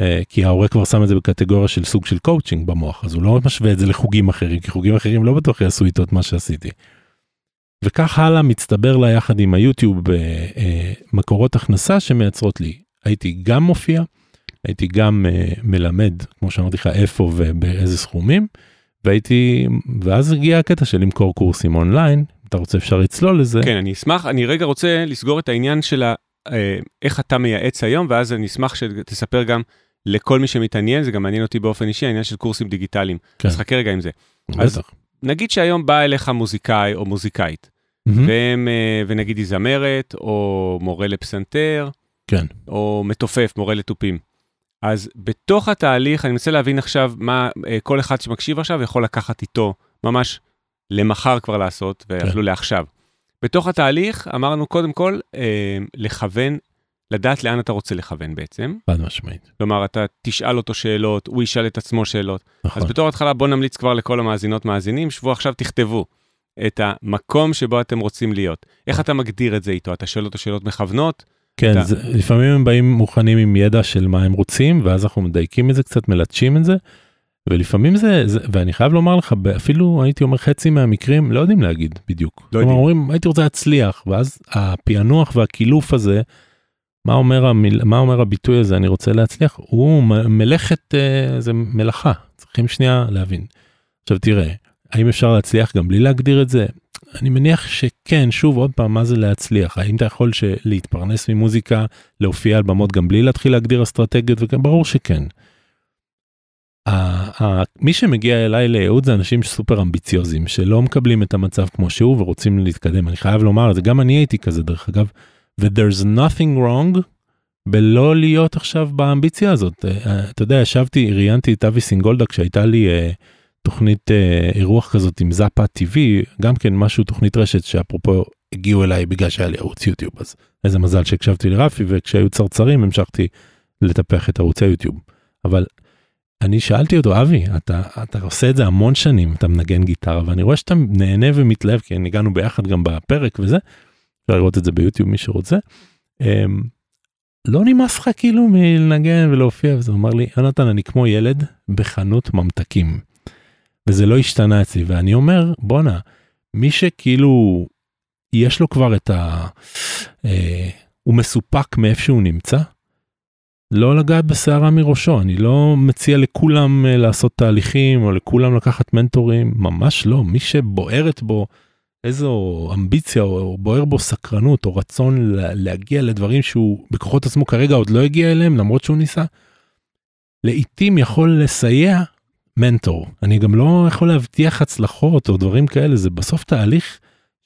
אה, כי ההורה כבר שם את זה בקטגוריה של סוג של קואוצ'ינג במוח, אז הוא לא משווה את זה לחוגים אחרים, כי חוגים אחרים לא בטוח יעשו איתו את מה שעשיתי. וכך הלאה מצטבר לה יחד עם היוטיוב אה, אה, מקורות הכנסה שמייצרות לי. הייתי גם מופיע, הייתי גם מלמד, כמו שאמרתי לך, איפה ובאיזה סכומים. והייתי, ואז הגיע הקטע של למכור קורסים אונליין, אתה רוצה אפשר לצלול לזה. כן, אני אשמח, אני רגע רוצה לסגור את העניין של ה, אה, איך אתה מייעץ היום, ואז אני אשמח שתספר גם לכל מי שמתעניין, זה גם מעניין אותי באופן אישי, העניין של קורסים דיגיטליים. כן. אז חכה רגע עם זה. בטח. אז נגיד שהיום בא אליך מוזיקאי או מוזיקאית, mm-hmm. והם, אה, ונגיד היא זמרת, או מורה לפסנתר, כן. או מתופף, מורה לתופים. אז בתוך התהליך, אני מנסה להבין עכשיו מה אה, כל אחד שמקשיב עכשיו יכול לקחת איתו, ממש למחר כבר לעשות, ואפילו כן. לעכשיו. בתוך התהליך אמרנו קודם כל אה, לכוון, לדעת לאן אתה רוצה לכוון בעצם. חד משמעית. כלומר, אתה תשאל אותו שאלות, הוא ישאל את עצמו שאלות. נכון. אז בתור התחלה בוא נמליץ כבר לכל המאזינות מאזינים, שבו עכשיו תכתבו את המקום שבו אתם רוצים להיות. איך אתה מגדיר את זה איתו? אתה שואל אותו שאלות מכוונות? כן, אתה... זה, לפעמים הם באים מוכנים עם ידע של מה הם רוצים, ואז אנחנו מדייקים את זה קצת, מלטשים את זה. ולפעמים זה, זה ואני חייב לומר לך אפילו הייתי אומר חצי מהמקרים לא יודעים להגיד בדיוק. לא יודעים. אומרים הייתי רוצה להצליח ואז הפענוח והקילוף הזה מה אומר המיל, מה אומר הביטוי הזה אני רוצה להצליח הוא מלאכת אה, זה מלאכה צריכים שנייה להבין. עכשיו תראה האם אפשר להצליח גם בלי להגדיר את זה אני מניח שכן שוב עוד פעם מה זה להצליח? האם אתה יכול להתפרנס ממוזיקה להופיע על במות גם בלי להתחיל להגדיר אסטרטגיות? ברור שכן. מי שמגיע אליי לייעוד זה אנשים סופר אמביציוזים שלא מקבלים את המצב כמו שהוא ורוצים להתקדם. אני חייב לומר את זה גם אני הייתי כזה דרך אגב ו-there's nothing wrong בלא להיות עכשיו באמביציה הזאת. אה, אתה יודע ישבתי ראיינתי את אבי סינגולדה כשהייתה לי אה, תוכנית אה, אירוח כזאת עם זאפה TV גם כן משהו תוכנית רשת שאפרופו הגיעו אליי בגלל שהיה לי ערוץ יוטיוב אז איזה מזל שהקשבתי לרפי וכשהיו צרצרים המשכתי לטפח את ערוץ היוטיוב אבל אני שאלתי אותו, אבי, אתה, אתה עושה את זה המון שנים, אתה מנגן גיטרה, ואני רואה שאתה נהנה ומתלהב, כי ניגענו ביחד גם בפרק וזה, אפשר לראות את זה ביוטיוב מי שרוצה. אמ, לא נמאס לך כאילו מלנגן ולהופיע וזה, אמר לי, יונתן, אני כמו ילד בחנות ממתקים. וזה לא השתנה אצלי, ואני אומר, בואנה, מי שכאילו, יש לו כבר את ה... אה, הוא מסופק מאיפה שהוא נמצא, לא לגעת בשערה מראשו, אני לא מציע לכולם אה, לעשות תהליכים או לכולם לקחת מנטורים, ממש לא, מי שבוערת בו איזו אמביציה או בוער בו סקרנות או רצון להגיע לדברים שהוא בכוחות עצמו כרגע עוד לא הגיע אליהם למרות שהוא ניסה, לעתים יכול לסייע מנטור. אני גם לא יכול להבטיח הצלחות או דברים כאלה, זה בסוף תהליך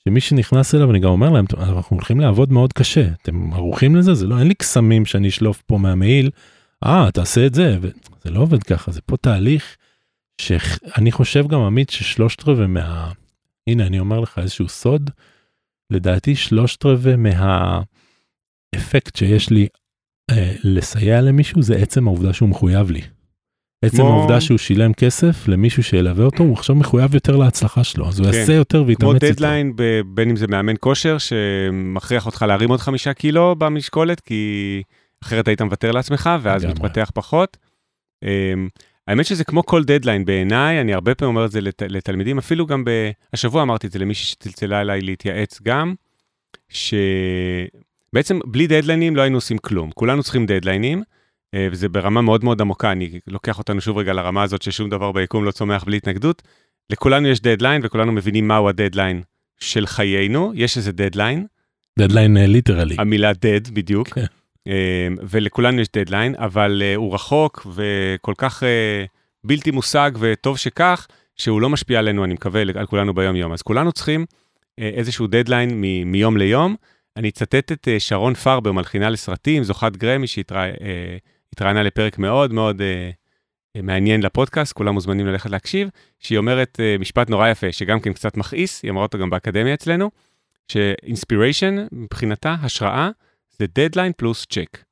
שמי שנכנס אליו אני גם אומר להם אנחנו הולכים לעבוד מאוד קשה אתם ערוכים לזה זה לא אין לי קסמים שאני אשלוף פה מהמעיל. אה תעשה את זה וזה לא עובד ככה זה פה תהליך שאני חושב גם עמית ששלושת רבעי מה... הנה אני אומר לך איזשהו סוד לדעתי שלושת רבעי מהאפקט שיש לי אה, לסייע למישהו זה עצם העובדה שהוא מחויב לי. עצם כמו... העובדה שהוא שילם כסף למישהו שילווה אותו הוא עכשיו מחויב יותר להצלחה שלו אז הוא כן. יעשה יותר ויתאמץ כמו דדליין ב- בין אם זה מאמן כושר שמכריח אותך להרים עוד חמישה קילו במשקולת כי אחרת היית מוותר לעצמך ואז גם מתפתח פחות. Um, האמת שזה כמו כל דדליין בעיניי אני הרבה פעמים אומר את זה לת- לתלמידים אפילו גם השבוע אמרתי את זה למישהי שצלצלה אליי להתייעץ גם. שבעצם בלי דדליינים לא היינו עושים כלום כולנו צריכים דדליינים. אה, וזה ברמה מאוד מאוד עמוקה, אני לוקח אותנו שוב רגע לרמה הזאת ששום דבר ביקום לא צומח בלי התנגדות. לכולנו יש דדליין וכולנו מבינים מהו הדדליין של חיינו, יש איזה דדליין, דדליין ליטרלי. המילה dead בדיוק, כן. אה, ולכולנו יש דדליין, אבל אה, הוא רחוק וכל כך אה, בלתי מושג וטוב שכך, שהוא לא משפיע עלינו, אני מקווה, על כולנו ביום יום. אז כולנו צריכים אה, איזשהו דדליין מ- מיום ליום. אני אצטט את אה, שרון פרבר, מלחינה לסרטים, זוכת גרמי, שהתראיינה לפרק מאוד מאוד אה, מעניין לפודקאסט, כולם מוזמנים ללכת להקשיב, שהיא אומרת אה, משפט נורא יפה, שגם כן קצת מכעיס, היא אמרה אותו גם באקדמיה אצלנו, ש inspiration, מבחינתה, השראה, זה דדליין פלוס צ'ק.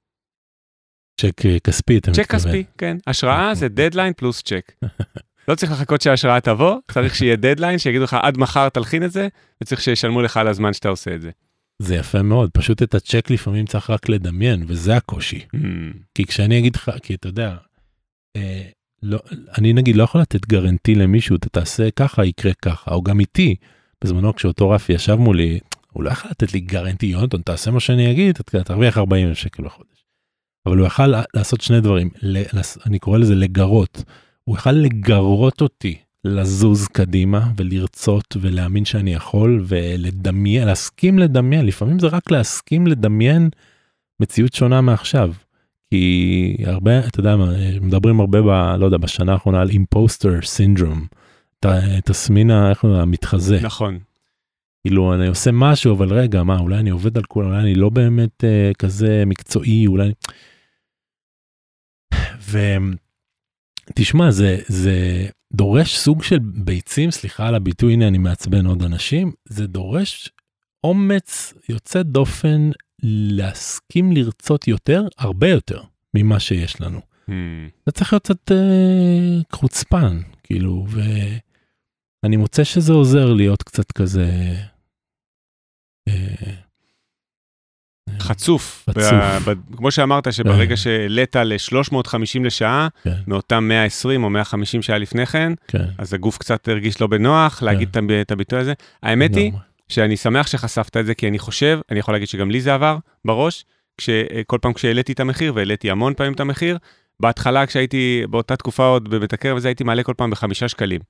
צ'ק כספי, אתה צ'ק מתכוון. כספי, כן. השראה זה דדליין פלוס צ'ק. לא צריך לחכות שההשראה תבוא, צריך שיהיה דדליין, שיגידו לך עד מחר תלחין את זה, וצריך שישלמו לך על הזמן שאתה עושה את זה. זה יפה מאוד, פשוט את הצ'ק לפעמים צריך רק לדמיין, וזה הקושי. כי כשאני אגיד לך, כי אתה יודע, אה, לא, אני נגיד לא יכול לתת גרנטי למישהו, אתה תעשה ככה, יקרה ככה, או גם איתי, בזמנו כשאותו רפי ישב מולי, הוא לא יכול לתת לי גרנטי, יונתון, תעשה מה שאני אגיד, אתה תרוויח 40 אלף שקל בחודש. אבל הוא יכל לעשות שני דברים, אני קורא לזה לגרות. הוא יכל לגרות אותי לזוז קדימה ולרצות ולהאמין שאני יכול ולדמיין, להסכים לדמיין, לפעמים זה רק להסכים לדמיין מציאות שונה מעכשיו. כי הרבה, אתה יודע מה, מדברים הרבה, ב, לא יודע, בשנה האחרונה על אימפוסטר סינדרום, תסמין איך המתחזה. נכון. כאילו אני עושה משהו אבל רגע מה אולי אני עובד על כולם אולי אני לא באמת אה, כזה מקצועי אולי. ותשמע זה זה דורש סוג של ביצים סליחה על הביטוי הנה אני מעצבן עוד אנשים זה דורש אומץ יוצא דופן להסכים לרצות יותר הרבה יותר ממה שיש לנו. זה צריך להיות קצת אה, חוצפן כאילו ואני מוצא שזה עוזר להיות קצת כזה. אה, חצוף. חצוף. כמו שאמרת, שברגע שהעלית ל-350 לשעה, כן, מאותם 120 או 150 שהיה לפני כן, כן. אז הגוף קצת הרגיש לא בנוח להגיד את הב- את הביטוי הזה. האמת היא. שאני שמח שחשפת את זה, כי אני חושב, אני יכול להגיד שגם לי זה עבר בראש, כל פעם כשהעליתי את המחיר, והעליתי המון פעמים את המחיר, בהתחלה כשהייתי באותה תקופה עוד בבית הכרם וזה, הייתי מעלה כל פעם בחמישה שקלים.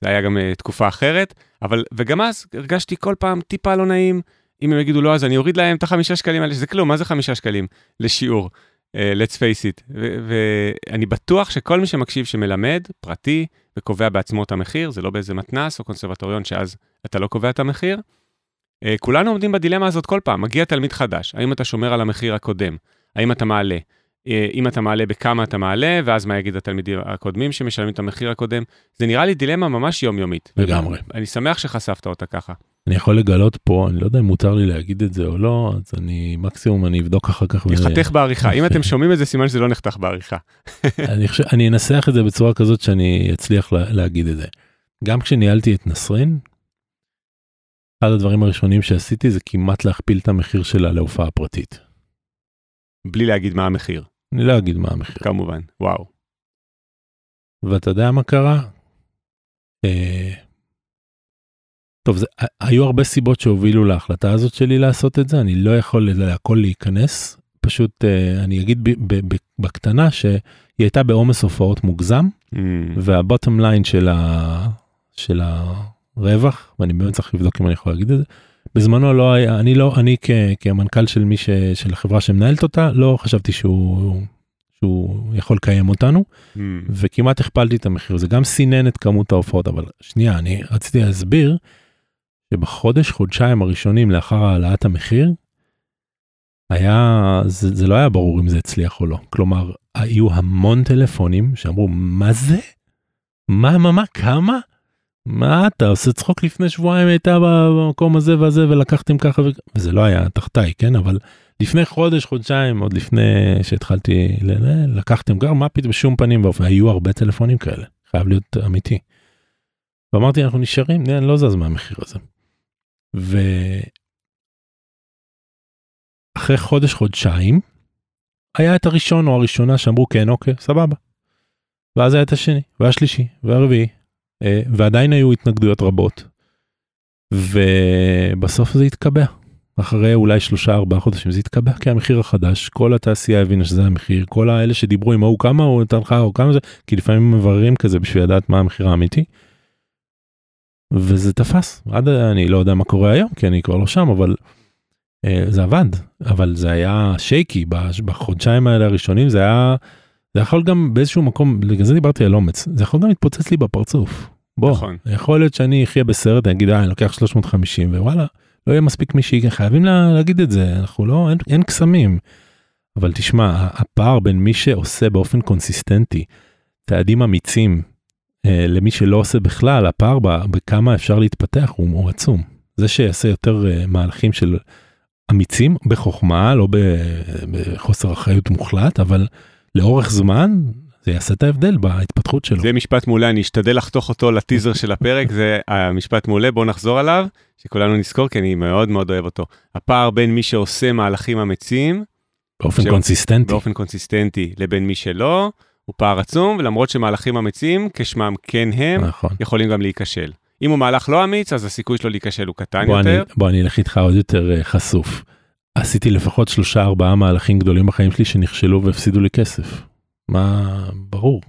זה היה גם uh, תקופה אחרת, אבל, וגם אז הרגשתי כל פעם טיפה לא נעים, אם הם יגידו לא, אז אני אוריד להם את החמישה שקלים האלה, שזה כלום, מה זה חמישה שקלים לשיעור? Uh, let's face it. ואני בטוח שכל מי שמקשיב שמלמד, פרטי, וקובע בעצמו את המחיר, זה לא באיזה מתנס או קונסרבטוריון שאז אתה לא קובע את המחיר. Uh, כולנו עומדים בדילמה הזאת כל פעם, מגיע תלמיד חדש, האם אתה שומר על המחיר הקודם? האם אתה מעלה? אה, אם אתה מעלה בכמה אתה מעלה, ואז מה יגיד התלמידים הקודמים שמשלמים את המחיר הקודם. זה נראה לי דילמה ממש יומיומית. לגמרי. אני שמח שחשפת אותה ככה. אני יכול לגלות פה, אני לא יודע אם מותר לי להגיד את זה או לא, אז אני מקסימום אני אבדוק אחר כך. ייחתך בעריכה. אם אתם שומעים את זה, סימן שזה לא נחתך בעריכה. (laughs) אני חושב, אני אנסח את זה בצורה כזאת שאני אצליח לה, להגיד את זה. גם כשניהלתי את נסרין, אחד הדברים הראשונים שעשיתי זה כמעט להכפיל את המחיר שלה להופעה פרטית. בלי להגיד מה המחיר, אני לא אגיד מה המחיר. כמובן. וואו. ואתה יודע מה קרה? אה, טוב, זה, היו הרבה סיבות שהובילו להחלטה הזאת שלי לעשות את זה, אני לא יכול להכל להיכנס, פשוט אה, אני אגיד ב, ב, ב, בקטנה שהיא הייתה בעומס הופעות מוגזם, Mm, והבוטום ליין של, ה, של הרווח, ואני באמת צריך לבדוק אם אני יכול להגיד את זה, בזמנו לא היה, אני לא, אני כ, כמנכ"ל של מי ש, של החברה שמנהלת אותה, לא חשבתי שהוא, שהוא יכול לקיים אותנו. mm, וכמעט הכפלתי את המחיר זה גם סינן את כמות ההופעות אבל שנייה אני רציתי להסביר שבחודש חודשיים הראשונים לאחר העלאת המחיר היה זה, זה לא היה ברור אם זה הצליח או לא כלומר היו המון טלפונים שאמרו מה זה מה מה מה כמה מה אתה עושה צחוק לפני שבועיים הייתה במקום הזה והזה ולקחתם ככה. וזה לא היה תחתיי כן אבל לפני חודש חודשיים עוד לפני שהתחלתי ל- לקחתם גם מה פתאום בשום פנים ואופן היו הרבה טלפונים כאלה חייב להיות אמיתי. ואמרתי אנחנו נשארים אני לא זז מהמחיר הזה. ואחרי חודש חודשיים היה את הראשון או הראשונה שאמרו כן אוקיי סבבה. ואז היה את השני והשלישי והרביעי אה, ועדיין היו התנגדויות רבות. ובסוף זה התקבע. אחרי אולי שלושה ארבעה חודשים זה התקבע כי המחיר החדש כל התעשייה הבינה שזה המחיר כל האלה שדיברו עם ההוא כמה הוא נתן לך או כמה זה כי לפעמים מבררים כזה בשביל לדעת מה המחיר האמיתי. וזה תפס. עד אני לא יודע מה קורה היום, כי אני כבר לא שם, אבל אה, זה עבד. אבל זה היה שייקי בחודשיים האלה הראשונים, זה היה, זה יכול גם באיזשהו מקום, בגלל זה דיברתי על אומץ, זה יכול גם להתפוצץ לי בפרצוף. בוא, נכון. יכול להיות שאני אחיה בסרט, אני אגיד, אה, אני לוקח 350, ווואלה, לא יהיה מספיק מי שיגע, חייבים לה, להגיד את זה, אנחנו לא, אין, אין קסמים. אבל תשמע, הפער בין מי שעושה באופן קונסיסטנטי צעדים אמיצים למי שלא עושה בכלל, הפער בכמה אפשר להתפתח הוא, הוא עצום. זה שיעשה יותר אה, מהלכים של אמיצים בחוכמה, לא בחוסר אחריות מוחלט, אבל לאורך זמן זה יעשה את ההבדל בהתפתחות שלו. זה משפט מעולה, אני אשתדל לחתוך אותו לטיזר של הפרק, זה (laughs) המשפט מעולה, בוא נחזור עליו, שכולנו נזכור, כי אני מאוד מאוד אוהב אותו. הפער בין מי שעושה מהלכים אמיצים, באופן ש... קונסיסטנטי. באופן קונסיסטנטי, לבין מי שלא, הוא פער עצום, ולמרות שמהלכים אמיצים, כשמם כן הם, נכון. יכולים גם להיכשל. אם הוא מהלך לא אמיץ, אז הסיכוי שלו להיכשל הוא קטן בוא יותר. אני, בוא אני אלך איתך עוד יותר uh, חשוף. עשיתי לפחות שלושה ארבעה מהלכים גדולים בחיים שלי שנכשלו והפסידו לי כסף. מה, ברור.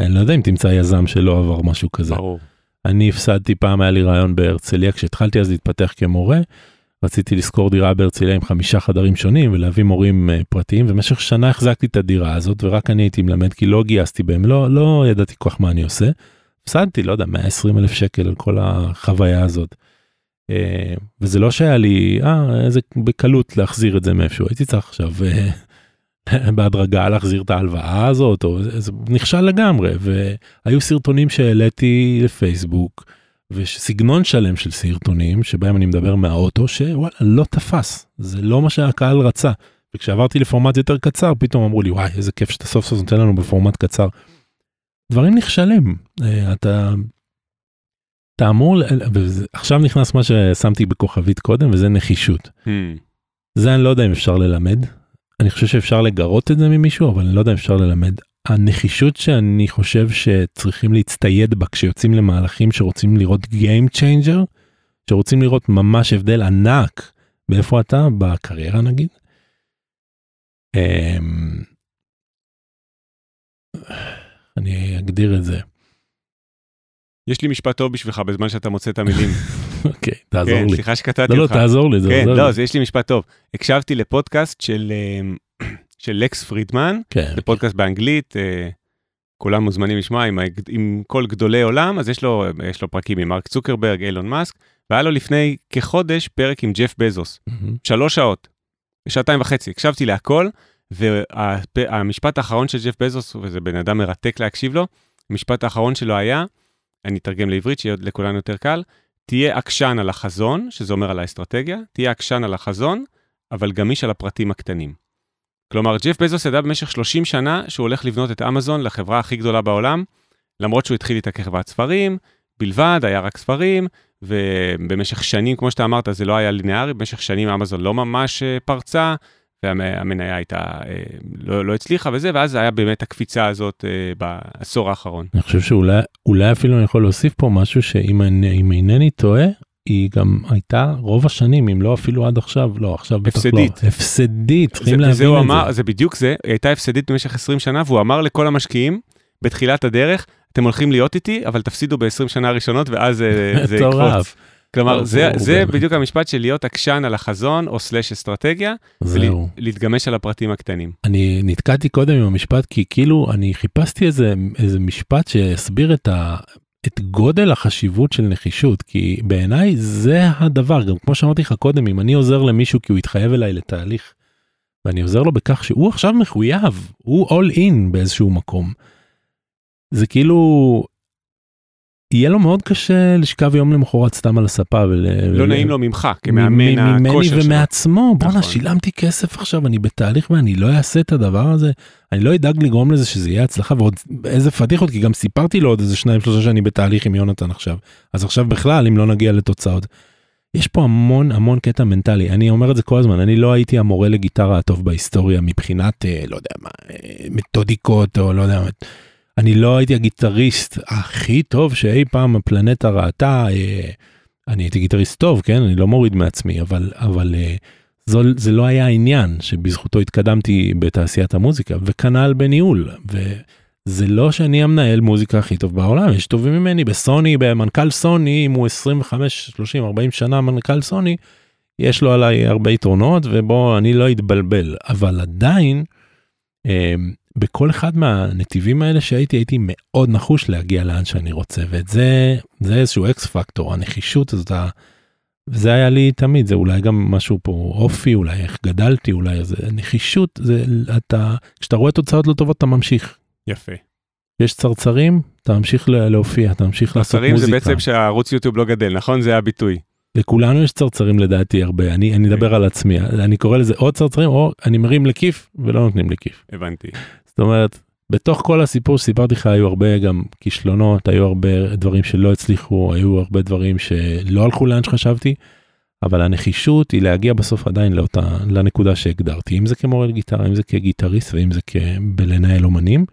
אני לא יודע אם תמצא יזם שלא עבר משהו כזה. ברור. אני הפסדתי פעם, היה לי רעיון בהרצליה, כשהתחלתי אז להתפתח כמורה, רציתי לשכור דירה בהרצליה עם חמישה חדרים שונים ולהביא מורים uh, פרטיים, ובמשך שנה החזקתי את הדירה הזאת, ורק אני הייתי מלמד, כי לא גייסתי בהם, לא, לא ידעתי כל כך מה אני עושה. הפסדתי, לא יודע, 120 אלף שקל על כל החוויה הזאת. Uh, וזה לא שהיה לי, אה, איזה בקלות להחזיר את זה מאיפשהו, הייתי צריך עכשיו uh, (laughs) בהדרגה להחזיר את ההלוואה הזאת, או זה נכשל לגמרי, והיו סרטונים שהעליתי לפייסבוק. וסגנון שלם של סרטונים שבהם אני מדבר מהאוטו שוואלה לא תפס זה לא מה שהקהל רצה. וכשעברתי לפורמט יותר קצר פתאום אמרו לי וואי איזה כיף שאתה סוף סוף נותן לנו בפורמט קצר. דברים נכשלים אה, אתה. אתה אמור עכשיו נכנס מה ששמתי בכוכבית קודם וזה נחישות. Hmm. זה אני לא יודע אם אפשר ללמד. אני חושב שאפשר לגרות את זה ממישהו אבל אני לא יודע אם אפשר ללמד. הנחישות שאני חושב שצריכים להצטייד בה כשיוצאים למהלכים שרוצים לראות Game Changer, שרוצים לראות ממש הבדל ענק באיפה אתה בקריירה נגיד. אמ, אני אגדיר את זה. יש לי משפט טוב בשבילך בזמן שאתה מוצא את המילים. (laughs) אוקיי, תעזור כן, לי. סליחה שקטעתי לא, לא, אותך. תעזור לי, זה כן, לא, יש לי משפט טוב. הקשבתי לפודקאסט של אמ, של לקס פרידמן, כן, זה פודקאסט באנגלית, אה, כולם מוזמנים לשמוע עם, עם כל גדולי עולם, אז יש לו, יש לו פרקים עם מרק צוקרברג, אילון מאסק, והיה לו לפני כחודש פרק עם ג'ף בזוס, מהמם. שלוש שעות, שעתיים וחצי, הקשבתי להכל, והמשפט האחרון של ג'ף בזוס, וזה בן אדם מרתק להקשיב לו, המשפט האחרון שלו היה, אני אתרגם לעברית, שיהיה לכולנו יותר קל, תהיה עקשן על החזון, שזה אומר על האסטרטגיה, תהיה עקשן על החזון, אבל גמיש על הפרטים הקטנים. כלומר, ג'ף בזוס ידע במשך 30 שנה שהוא הולך לבנות את אמזון לחברה הכי גדולה בעולם, למרות שהוא התחיל איתה כחברת ספרים, בלבד, היה רק ספרים, ובמשך שנים, כמו שאתה אמרת, זה לא היה לינארי, במשך שנים אמזון לא ממש אה, פרצה, והמניה הייתה, אה, לא, לא הצליחה וזה, ואז היה באמת הקפיצה הזאת אה, בעשור האחרון. אני חושב שאולי אולי אפילו אני יכול להוסיף פה משהו שאם אינני טועה היא גם הייתה רוב השנים אם לא אפילו עד עכשיו לא עכשיו בטח הפסדית. לא הפסדית צריכים זה, להבין את אמר, זה. זה בדיוק זה, היא הייתה הפסדית במשך 20 שנה, והוא אמר לכל המשקיעים, בתחילת הדרך, אתם הולכים להיות איתי, אבל תפסידו ב-20 שנה הראשונות, ואז (laughs) זה, זה יקפוץ. כלומר, לא, זה, זה. בדיוק המשפט של להיות עקשן על החזון, או סלאש אסטרטגיה. ולהתגמש על הפרטים הקטנים. אני נתקעתי קודם עם המשפט כי כאילו אני חיפשתי איזה איזה משפט שיסביר את ה... את גודל החשיבות של נחישות כי בעיניי זה הדבר גם כמו שאמרתי לך קודם אם אני עוזר למישהו כי הוא התחייב אליי לתהליך. ואני עוזר לו בכך שהוא עכשיו מחויב הוא all in באיזשהו מקום. זה כאילו יהיה לו מאוד קשה לשכב יום למחרת סתם על הספה ול... לא ול- נעים לו ממך, כמאמן ממני הכושר שלו. ומעצמו בואנה נכון. שילמתי כסף עכשיו אני בתהליך ואני לא אעשה את הדבר הזה אני לא אדאג לגרום לזה שזה יהיה הצלחה ועוד איזה פדיחות כי גם סיפרתי לו עוד איזה שניים שלושה שאני בתהליך עם יונתן עכשיו אז עכשיו בכלל אם לא נגיע לתוצאות. יש פה המון המון קטע מנטלי אני אומר את זה כל הזמן אני לא הייתי המורה לגיטרה הטוב בהיסטוריה מבחינת אה, לא יודע מה אה, מתודיקות או לא יודע מה. אני לא הייתי הגיטריסט הכי טוב שאי פעם הפלנטה ראתה. אה, אני הייתי גיטריסט טוב כן אני לא מוריד מעצמי אבל אבל אה, זו, זה לא היה העניין שבזכותו התקדמתי בתעשיית המוזיקה וכנ"ל בניהול זה לא שאני המנהל מוזיקה הכי טוב בעולם, יש טובים ממני בסוני, במנכ"ל סוני, אם הוא 25, 30, 40 שנה מנכ"ל סוני, יש לו עליי הרבה יתרונות ובוא אני לא אתבלבל, אבל עדיין, אה, בכל אחד מהנתיבים האלה שהייתי הייתי מאוד נחוש להגיע לאן שאני רוצה ואת זה זה איזשהו אקס פקטור הנחישות הזאת זה היה לי תמיד זה אולי גם משהו פה אופי אולי איך גדלתי אולי זה נחישות זה אתה כשאתה רואה תוצאות לא טובות אתה ממשיך. יפה. יש צרצרים אתה ממשיך להופיע אתה ממשיך לעשות מוזיקה. צרצרים זה בעצם שהערוץ יוטיוב לא גדל נכון זה הביטוי. לכולנו יש צרצרים לדעתי הרבה אני אני אדבר על עצמי אני קורא לזה עוד צרצרים או אני מרים לכיף ולא נותנים לכיף. הבנתי. זאת אומרת בתוך כל הסיפור שסיפרתי לך היו הרבה גם כישלונות היו הרבה דברים שלא הצליחו היו הרבה דברים שלא הלכו לאן שחשבתי. אבל הנחישות היא להגיע בסוף עדיין לאותה לנקודה שהגדרתי אם זה כמורה לגיטרה אם זה כגיטריסט ואם זה בלנהל אומנים.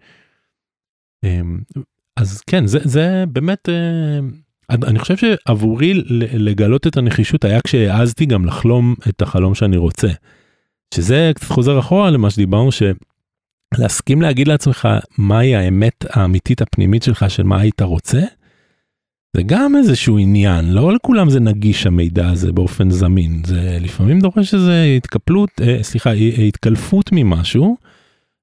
אמ, אז כן זה זה באמת אה, אני חושב שעבורי לגלות את הנחישות היה כשהעזתי גם לחלום את החלום שאני רוצה. שזה קצת חוזר אחורה למה שדיברנו שלהסכים להגיד לעצמך מהי האמת האמיתית הפנימית שלך של מה היית רוצה. זה גם איזשהו עניין לא לכולם זה נגיש המידע הזה באופן זמין זה לפעמים דורש איזה התקפלות אה, סליחה התקלפות ממשהו.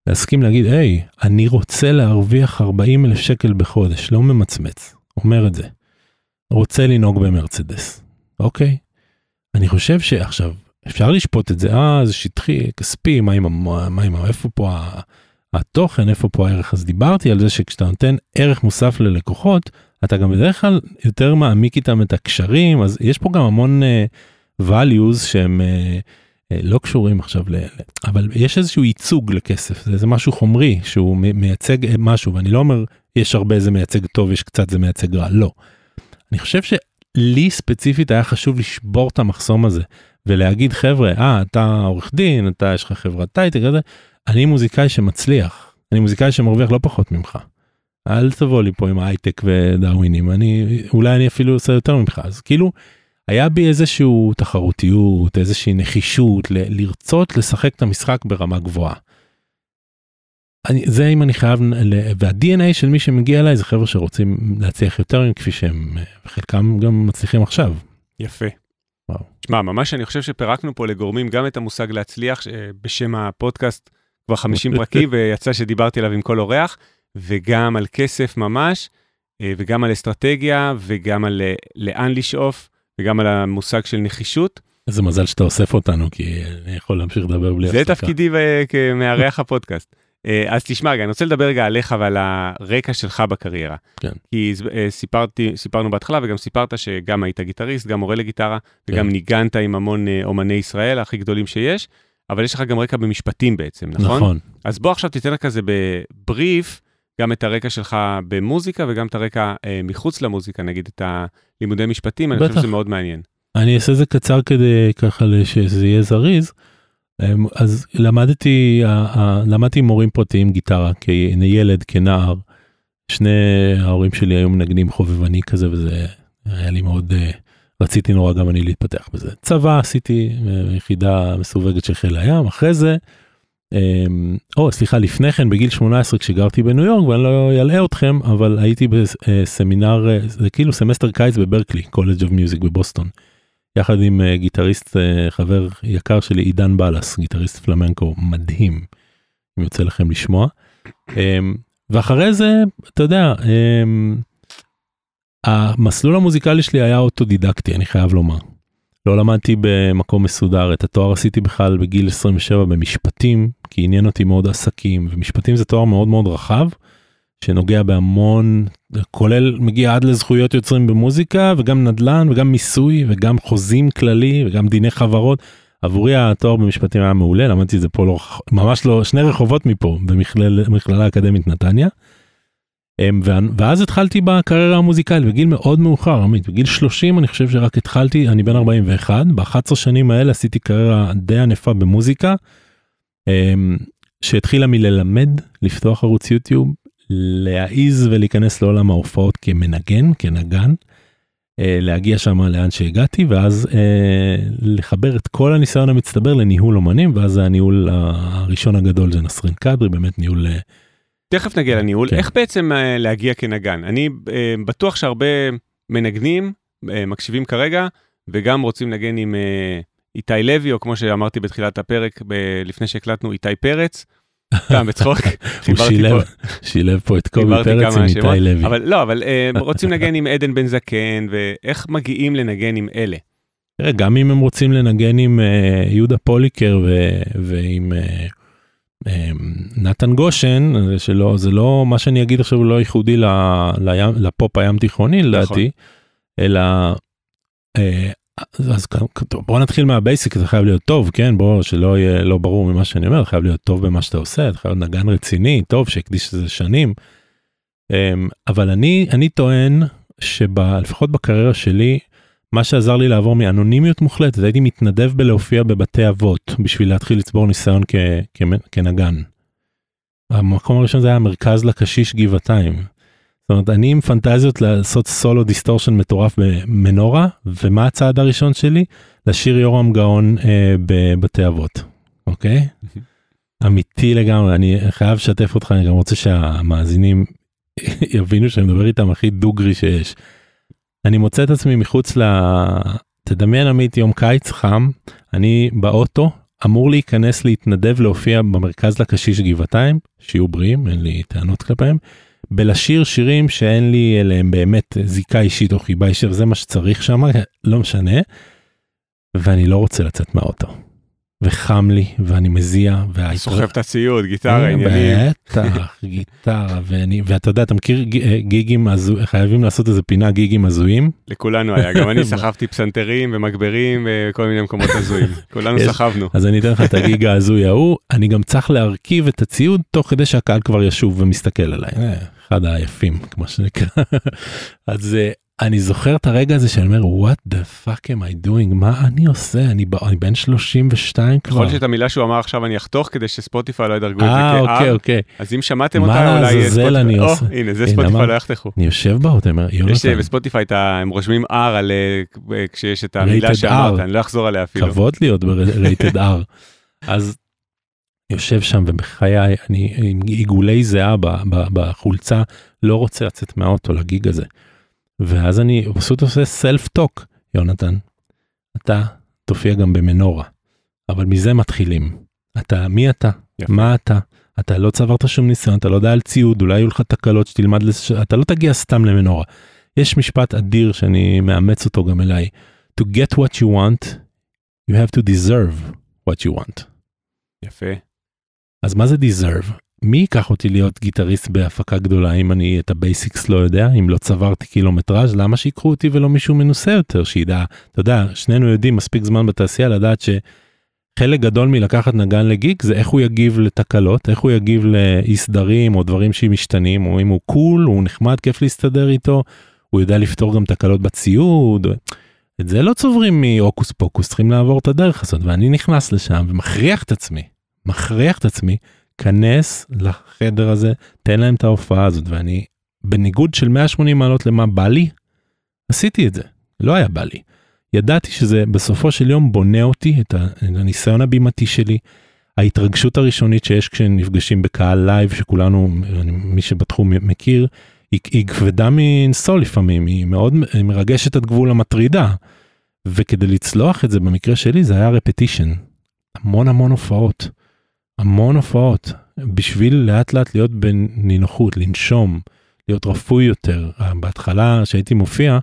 להסכים להגיד היי אני רוצה להרוויח 40 אלף שקל בחודש לא ממצמץ אומר את זה. רוצה לנהוג במרצדס, אוקיי? אני חושב שעכשיו אפשר לשפוט את זה, אה זה שטחי, כספי, מה עם, מה עם, איפה פה התוכן, איפה פה הערך, אז דיברתי על זה שכשאתה נותן ערך מוסף ללקוחות, אתה גם בדרך כלל יותר מעמיק איתם את הקשרים, אז יש פה גם המון uh, values שהם uh, uh, לא קשורים עכשיו, ל, אבל יש איזשהו ייצוג לכסף, זה, זה משהו חומרי שהוא מייצג משהו, ואני לא אומר יש הרבה זה מייצג טוב, יש קצת זה מייצג רע, לא. אני חושב שלי ספציפית היה חשוב לשבור את המחסום הזה ולהגיד חבר'ה אה אתה עורך דין אתה יש לך חברת טייטק כזה אני מוזיקאי שמצליח אני מוזיקאי שמרוויח לא פחות ממך. אל תבוא לי פה עם הייטק ודרווינים אני אולי אני אפילו עושה יותר ממך אז כאילו היה בי איזשהו תחרותיות איזושהי נחישות ל- לרצות לשחק את המשחק ברמה גבוהה. אני, זה אם אני חייב, וה-DNA של מי שמגיע אליי זה חבר'ה שרוצים להצליח יותר כפי שהם, חלקם גם מצליחים עכשיו. יפה. וואו. שמע, ממש אני חושב שפירקנו פה לגורמים גם את המושג להצליח, בשם הפודקאסט כבר 50 פרקים, (laughs) ויצא שדיברתי עליו עם כל אורח, וגם על כסף ממש, אה, וגם על אסטרטגיה, וגם על אה, לאן לשאוף, וגם על המושג של נחישות. איזה מזל שאתה אוסף אותנו, כי אני יכול להמשיך לדבר בלי הפסקה. זה תפקידי כמארח הפודקאסט. אה, אז תשמע, אני רוצה לדבר רגע עליך ועל הרקע שלך בקריירה. כן. כי אה, סיפרתי, סיפרנו בהתחלה וגם סיפרת שגם היית גיטריסט, גם מורה לגיטרה, וגם כן. ניגנת עם המון אה, אומני ישראל הכי גדולים שיש, אבל יש לך גם רקע במשפטים בעצם, נכון? נכון. אז בוא עכשיו תיתן כזה בבריף, גם את הרקע שלך במוזיקה וגם את הרקע אה, מחוץ למוזיקה, נגיד את הלימודי משפטים, אני חושב שזה מאוד מעניין. אני אעשה זה קצר כדי ככה שזה יהיה זריז. אמ, אז למדתי, למדתי מורים פרטיים גיטרה כילד, כנער. שני ההורים שלי היו מנגנים חובבני כזה וזה היה לי מאוד, אה, רציתי נורא גם אני להתפתח בזה. צבא עשיתי, אה, יחידה מסווגת של חיל הים, אחרי זה, אמ, או סליחה לפני כן בגיל 18 כשגרתי בניו יורק ואני לא אלאה אתכם אבל הייתי בסמינר אה, זה כאילו סמסטר קיץ בברקלי College of Music בבוסטון. יחד עם uh, גיטריסט uh, חבר יקר שלי עידן בלס גיטריסט פלמנקו מדהים אם יוצא לכם לשמוע. Um, ואחרי זה אתה יודע um, המסלול המוזיקלי שלי היה אוטודידקטי אני חייב לומר. לא למדתי במקום מסודר את התואר עשיתי בכלל בגיל 27 במשפטים כי עניין אותי מאוד עסקים ומשפטים זה תואר מאוד מאוד רחב. שנוגע בהמון כולל מגיע עד לזכויות יוצרים במוזיקה וגם נדל"ן וגם מיסוי וגם חוזים כללי וגם דיני חברות. עבורי התואר במשפטים היה מעולה למדתי את זה פה לא ממש לא שני רחובות מפה במכללה האקדמית נתניה. אמ, ואז התחלתי בקריירה המוזיקלית בגיל מאוד מאוחר עמית בגיל 30 אני חושב שרק התחלתי אני בן 41 ב-11 שנים האלה עשיתי קריירה די ענפה במוזיקה. אמ, שהתחילה מללמד לפתוח ערוץ יוטיוב להעיז ולהיכנס לעולם ההופעות כמנגן, כנגן, אה, להגיע שם לאן שהגעתי ואז אה, לחבר את כל הניסיון המצטבר לניהול אומנים ואז הניהול הראשון הגדול זה נסרין קדרי באמת ניהול תכף נגיע לניהול, כן. איך בעצם אה, להגיע כנגן? אני אה, בטוח שהרבה מנגנים אה, מקשיבים כרגע, וגם רוצים לנגן עם אה, איתי לוי, או כמו שאמרתי בתחילת הפרק, לפני שהקלטנו, איתי פרץ. (laughs) סתם בצחוק, (laughs) הוא שילב, (laughs) שילב פה את קובי פרץ עם איתי לוי. אבל לא, אבל אה, רוצים לנגן עם עדן בן זקן, ואיך מגיעים לנגן עם אלה? תראה, גם אם הם רוצים לנגן עם אה, יהודה פוליקר ו- ועם אה, נתן גושן, זה שלא, זה לא, מה שאני אגיד עכשיו הוא לא ייחודי ל, לים, לפופ הים תיכוני לדעתי, אלא, אה, אז בוא נתחיל מהבייסיק, זה חייב להיות טוב, כן? בוא, שלא יהיה לא ברור ממה שאני אומר, חייב להיות טוב במה שאתה עושה, אתה חייב להיות נגן רציני, טוב, שהקדיש לזה שנים. אה, אבל אני, אני טוען שלפחות בקריירה שלי, מה שעזר לי לעבור מאנונימיות מוחלטת, הייתי מתנדב בלהופיע בבתי אבות בשביל להתחיל לצבור ניסיון כ, כ, כנגן. המקום הראשון זה היה המרכז לקשיש גבעתיים. זאת אומרת, אני עם פנטזיות לעשות סולו distortion מטורף במנורה, ומה הצעד הראשון שלי? לשיר יורם גאון אה, בבתי אבות, אוקיי? (laughs) אמיתי לגמרי, אני חייב לשתף אותך, אני גם רוצה שהמאזינים (laughs) יבינו שאני מדבר איתם הכי דוגרי שיש. אני מוצא את עצמי מחוץ ל... תדמיין עמית יום קיץ חם, אני באוטו, אמור להיכנס להתנדב להופיע במרכז לקשיש גבעתיים, שיהיו בריאים, אין לי טענות כלפיהם, בלשיר שירים שאין לי אליהם באמת זיקה אישית או חיבה אישית, זה מה שצריך שם, לא משנה, ואני לא רוצה לצאת מהאוטו. וחם לי, ואני מזיע, וההתר- סוחב את הציוד, גיטרה, אה, עניינים. בטח, (laughs) גיטרה, ואני, ואתה יודע, אתה מכיר אה, גיגים, הזו- חייבים לעשות איזה פינה גיגים הזויים? לכולנו היה, גם אני (laughs) סחבתי פסנתרים ומגברים וכל מיני מקומות הזויים. (laughs) כולנו סחבנו. אז אני אתן לך את הגיג ההזוי ההוא, אני גם צריך להרכיב את הציוד תוך כדי שהקהל כבר ישוב ומסתכל עליי. אחד היפים, כמו שנקרא. אז אה, אני זוכר את הרגע הזה שאני אומר, what the fuck am I doing? מה אני עושה? אני ב- אני בן 32 כבר. יכול להיות שאת המילה שהוא אמר עכשיו אני אחתוך כדי שספוטיפיי לא ידרגו את אה, זה אוקיי, אוקיי. אז אם שמעתם מה אותה אולי לעזאזל ספוטיפיי, אני עושה? הנה זה ספוטיפיי לא יחתכו. אני יושב באוטו, אני אומר, יש אה, בספוטיפיי הם רושמים R על כשיש את המילה שאמרת. אני לא אחזור עליה אפילו. כבוד להיות ב-rated R. (laughs) אז יושב שם ובחיי אני עם עיגולי זיעה בחולצה לא רוצה לצאת מהאוטו לגיג הזה. ואז אני פשוט עושה סלף טוק יונתן. אתה תופיע גם במנורה. אבל מזה מתחילים. אתה מי אתה יפה. מה אתה אתה לא צברת שום ניסיון אתה לא יודע על ציוד אולי יהיו לך תקלות שתלמד לש... אתה לא תגיע סתם למנורה. יש משפט אדיר שאני מאמץ אותו גם אליי. To get what you want you have to deserve what you want. יפה. אז מה זה deserve? מי ייקח אותי להיות גיטריסט בהפקה גדולה אם אני את ה basics לא יודע אם לא צברתי קילומטראז' למה שיקחו אותי ולא מישהו מנוסה יותר שידע אתה יודע שנינו יודעים מספיק זמן בתעשייה לדעת שחלק גדול מלקחת נגן לגיג זה איך הוא יגיב לתקלות איך הוא יגיב לאי סדרים או דברים שמשתנים או אם הוא cool הוא נחמד כיף להסתדר איתו הוא יודע לפתור גם תקלות בציוד. את זה לא צוברים מהוקוס פוקוס צריכים לעבור את הדרך הזאת ואני נכנס לשם ומכריח את עצמי מכריח את עצמי כנס לחדר הזה תן להם את ההופעה הזאת ואני בניגוד של 180 מעלות למה בא לי עשיתי את זה לא היה בא לי. ידעתי שזה בסופו של יום בונה אותי את את הניסיון הבימתי שלי. ההתרגשות הראשונית שיש כשנפגשים בקהל live שכולנו מי שבתחום מכיר היא, היא כבדה מנשוא לפעמים היא מאוד מרגשת עד גבול המטרידה. וכדי לצלוח את זה במקרה שלי זה היה רפטישן. המון המון הופעות. המון הופעות. בשביל לאט לאט להיות בנינוחות לנשום להיות רפוי יותר. בהתחלה שהייתי מופיע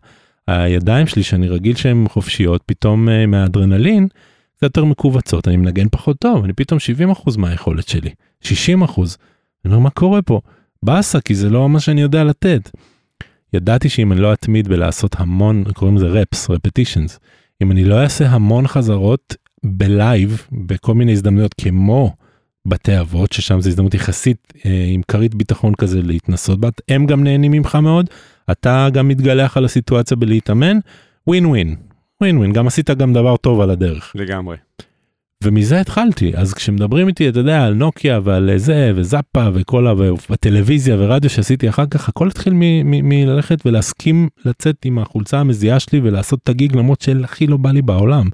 הידיים שלי שאני רגיל שהן חופשיות פתאום אה, מהאדרנלין קצת יותר מכווצות. אני מנגן פחות טוב אני פתאום 70% מהיכולת שלי. 60% אני אומר מה קורה פה? באסה כי זה לא מה שאני יודע לתת. ידעתי שאם אני לא אתמיד בלעשות המון קוראים לזה reps repetitions אם אני לא אעשה המון חזרות ב live בכל מיני הזדמנויות כמו בתי אבות ששם זו הזדמנות יחסית אה, עם כרית ביטחון כזה להתנסות בה. הם גם נהנים ממך מאוד. אתה גם מתגלח על הסיטואציה בלהתאמן. ווין ווין. ווין ווין. גם עשית גם דבר טוב על הדרך. לגמרי. ומזה התחלתי. אז כשמדברים איתי אתה יודע על נוקיה ועל זה וזאפה וכל ה... וטלוויזיה ורדיו שעשיתי אחר כך הכל התחיל מ- מ- מללכת ולהסכים לצאת עם החולצה המזיעה שלי ולעשות את הגיג למרות שהכי לא בא לי בעולם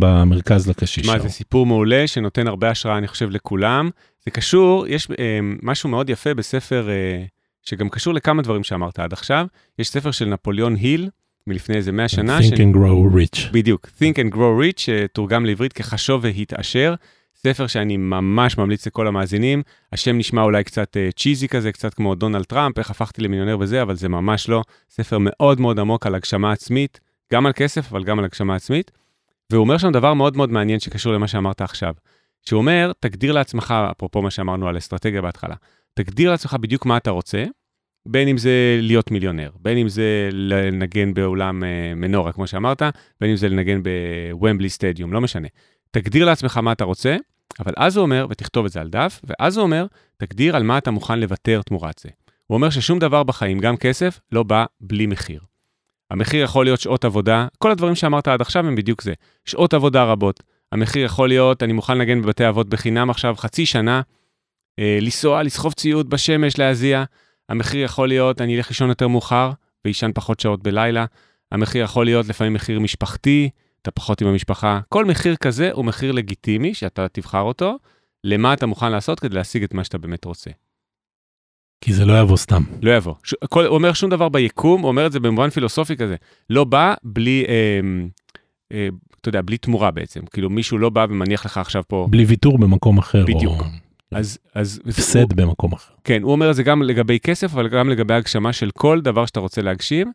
במרכז לקשיש. מה, זה סיפור מעולה שנותן הרבה השראה, אני חושב, לכולם. זה קשור, יש אה, משהו מאוד יפה בספר, אה, שגם קשור לכמה דברים שאמרת עד עכשיו. יש ספר של נפוליאון היל, מלפני איזה 100 שנה. Think ש... and grow rich. בדיוק, Think and grow rich, שתורגם לעברית כחשוב והתעשר. ספר שאני ממש ממליץ לכל המאזינים. השם נשמע אולי קצת צ'יזי כזה, קצת כמו דונלד טראמפ, איך הפכתי למיליונר וזה, אבל זה ממש לא. ספר מאוד מאוד עמוק על הגשמה עצמית, גם על כסף, אבל גם על הגשמה עצמית. והוא אומר שם דבר מאוד מאוד מעניין שקשור למה שאמרת עכשיו. שהוא אומר, תגדיר לעצמך, אפרופו מה שאמרנו על אסטרטגיה בהתחלה, תגדיר לעצמך בדיוק מה אתה רוצה, בין אם זה להיות מיליונר, בין אם זה לנגן באולם uh, מנורה, כמו שאמרת, בין אם זה לנגן בוומבלי סטדיום, לא משנה. תגדיר לעצמך מה אתה רוצה, אבל אז הוא אומר, ותכתוב את זה על דף, ואז הוא אומר, תגדיר על מה אתה מוכן לוותר תמורת זה. הוא אומר ששום דבר בחיים, גם כסף, לא בא בלי מחיר. המחיר יכול להיות שעות עבודה, כל הדברים שאמרת עד עכשיו הם בדיוק זה. שעות עבודה רבות. המחיר יכול להיות, אני מוכן לנגן בבתי אבות בחינם עכשיו חצי שנה, אה, לנסוע, לסחוב ציוד בשמש, להזיע. המחיר יכול להיות, אני אלך לישון יותר מאוחר, ואישן פחות שעות בלילה. המחיר יכול להיות לפעמים מחיר משפחתי, אתה פחות עם המשפחה. כל מחיר כזה הוא מחיר לגיטימי, שאתה תבחר אותו, למה אתה מוכן לעשות כדי להשיג את מה שאתה באמת רוצה. כי זה לא יבוא סתם. לא יבוא. ש... כל... הוא אומר שום דבר ביקום, הוא אומר את זה במובן פילוסופי כזה. לא בא בלי, אה, אה, אתה יודע, בלי תמורה בעצם. כאילו מישהו לא בא ומניח לך עכשיו פה... בלי ויתור במקום אחר. בדיוק. או... אז... אז הפסד הוא... במקום אחר. כן, הוא אומר את זה גם לגבי כסף, אבל גם לגבי הגשמה של כל דבר שאתה רוצה להגשים.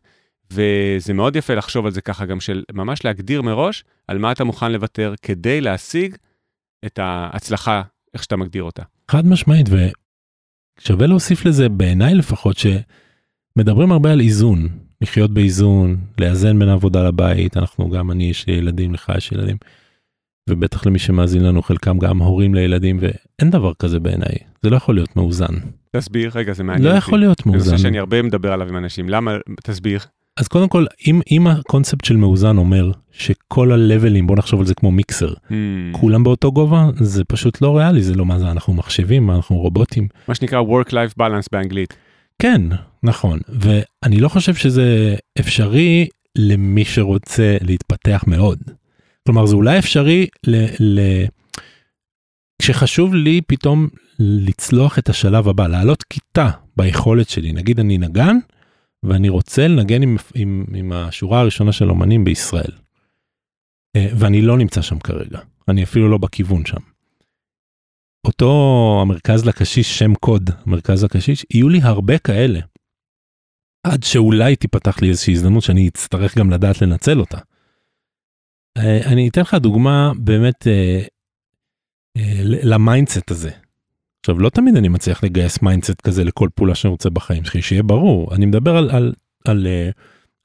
וזה מאוד יפה לחשוב על זה ככה גם של ממש להגדיר מראש על מה אתה מוכן לוותר כדי להשיג את ההצלחה, איך שאתה מגדיר אותה. חד משמעית, ושווה להוסיף לזה בעיניי לפחות שמדברים הרבה על איזון, לחיות באיזון, לאזן בין העבודה לבית, אנחנו גם אני יש לי ילדים, לך יש ילדים, ובטח למי שמאזין לנו חלקם גם הורים לילדים, ואין דבר כזה בעיניי, זה לא יכול להיות מאוזן. תסביר, רגע, זה מעניין. לא יכול להיות מאוזן. זה נושא שאני הרבה מדבר עליו עם אנשים, למה, תסביר. אז קודם כל אם אם הקונספט של מאוזן אומר שכל הלבלים בוא נחשוב על זה כמו מיקסר hmm. כולם באותו גובה זה פשוט לא ריאלי זה לא מה זה אנחנו מחשבים אנחנו רובוטים מה שנקרא work life balance באנגלית. כן נכון ואני לא חושב שזה אפשרי למי שרוצה להתפתח מאוד. כלומר זה אולי אפשרי ל... ל... כשחשוב לי פתאום לצלוח את השלב הבא לעלות כיתה ביכולת שלי נגיד אני נגן ואני רוצה לנגן עם, עם, עם השורה הראשונה של אומנים בישראל. אה, ואני לא נמצא שם כרגע, אני אפילו לא בכיוון שם. אותו המרכז לקשיש, שם קוד, מרכז לקשיש, יהיו לי הרבה כאלה. עד שאולי תיפתח לי איזושהי הזדמנות שאני אצטרך גם לדעת לנצל אותה. אה, אני אתן לך דוגמה באמת אה, ל mindset הזה. עכשיו לא תמיד אני מצליח לגייס mindset כזה לכל פעולה שאני רוצה בחיים שלי שיהיה ברור אני מדבר על על על uh,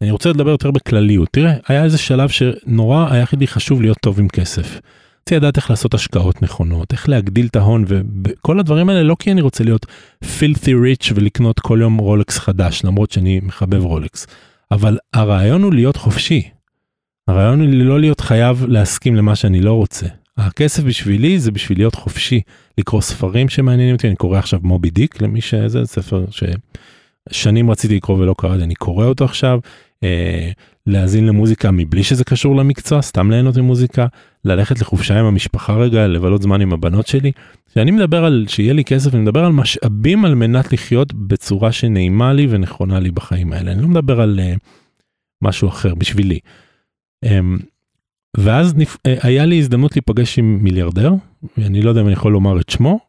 אני רוצה לדבר יותר בכלליות תראה היה איזה שלב שנורא היה לי חשוב להיות טוב עם כסף. רציתי לדעת איך לעשות השקעות נכונות איך להגדיל את ההון וכל הדברים האלה לא כי אני רוצה להיות filthy rich ולקנות כל יום רולקס חדש למרות שאני מחבב רולקס אבל הרעיון הוא להיות חופשי. הרעיון הוא לא להיות חייב להסכים למה שאני לא רוצה הכסף בשבילי זה בשביל להיות חופשי, לקרוא ספרים שמעניינים אותי, אני קורא עכשיו מובי דיק למי שזה ספר ששנים רציתי לקרוא ולא קראתי, אני קורא אותו עכשיו, אה, להאזין למוזיקה מבלי שזה קשור למקצוע, סתם ליהנות ממוזיקה, ללכת לחופשה עם המשפחה רגע, לבלות זמן עם הבנות שלי. כשאני מדבר על שיהיה לי כסף, אני מדבר על משאבים על מנת לחיות בצורה שנעימה לי ונכונה לי בחיים האלה, אני לא מדבר על אה, משהו אחר בשבילי. אה, ואז נפ... אה, היה לי הזדמנות להיפגש עם מיליארדר, אני לא יודע אם אני יכול לומר את שמו,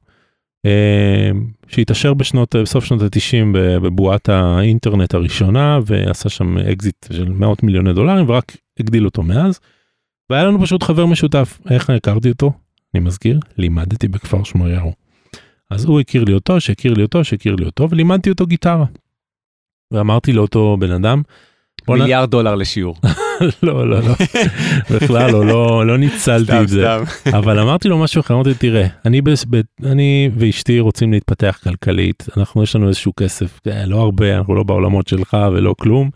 אה, שהתעשר בשנות, בסוף שנות ה-90 בבועת האינטרנט הראשונה ועשה שם אקזיט של מאות מיליוני דולרים ורק הגדיל אותו מאז. והיה לנו פשוט חבר משותף, איך הכרתי אותו? אני מזכיר, לימדתי בכפר שמריהו. אז הוא הכיר לי אותו, שהכיר לי אותו, שהכיר לי אותו, ולימדתי אותו גיטרה. ואמרתי לאותו בן אדם, מיליארד דולר לשיעור. (laughs) לא, לא, לא, (laughs) בכלל לא, לא, לא ניצלתי את זה. (laughs) אבל אמרתי לו משהו אחר, אמרתי, תראה, אני, אני ואשתי רוצים להתפתח כלכלית, אנחנו, יש לנו איזשהו כסף, אה, לא הרבה, אנחנו לא בעולמות שלך ולא כלום,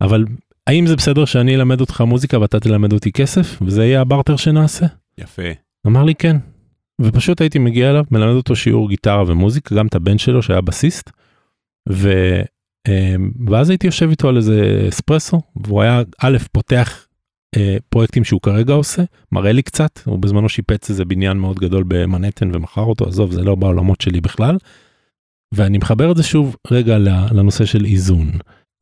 אבל האם זה בסדר שאני אלמד אותך מוזיקה ואתה תלמד אותי כסף, וזה יהיה הברטר שנעשה? יפה. אמר לי כן. ופשוט הייתי מגיע אליו, מלמד אותו שיעור גיטרה ומוזיקה, גם את הבן שלו שהיה בסיסט, ו... אמ, ואז הייתי יושב איתו על איזה אספרסו והוא היה א' פותח אה, פרויקטים שהוא כרגע עושה, מראה לי קצת, הוא בזמנו שיפץ איזה בניין מאוד גדול במנהטן ומכר אותו, עזוב, זה לא בעולמות שלי בכלל. ואני מחבר את זה שוב רגע לנושא של איזון.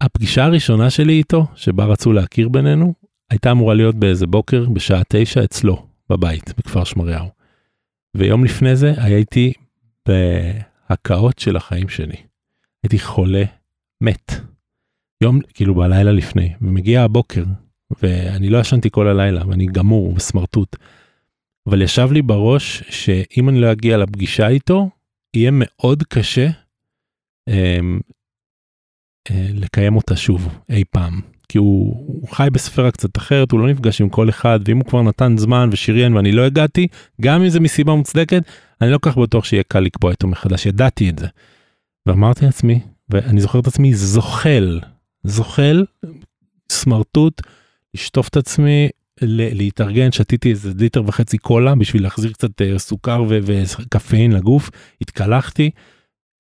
הפגישה הראשונה שלי איתו, שבה רצו להכיר בינינו, הייתה אמורה להיות באיזה בוקר בשעה תשע אצלו, בבית, בכפר שמריהו. ויום לפני זה הייתי בהקאות של החיים שלי. הייתי חולה, מת. יום, כאילו בלילה לפני, ומגיע הבוקר, ואני לא ישנתי כל הלילה, ואני גמור וסמרטוט. אבל ישב לי בראש שאם אני לא אגיע לפגישה איתו, יהיה מאוד קשה אה, אה, לקיים אותה שוב אי פעם. כי הוא, הוא חי בספירה קצת אחרת, הוא לא נפגש עם כל אחד, ואם הוא כבר נתן זמן ושריין ואני לא הגעתי, גם אם זה מסיבה מוצדקת, אני לא כל כך בטוח שיהיה קל לקבוע איתו מחדש, ידעתי את זה. ואמרתי לעצמי, ואני זוכר את עצמי זוחל, זוחל, סמרטוט, לשטוף את עצמי, להתארגן, שתיתי איזה ליטר וחצי קולה בשביל להחזיר קצת אה, סוכר וקפאין לגוף, התקלחתי,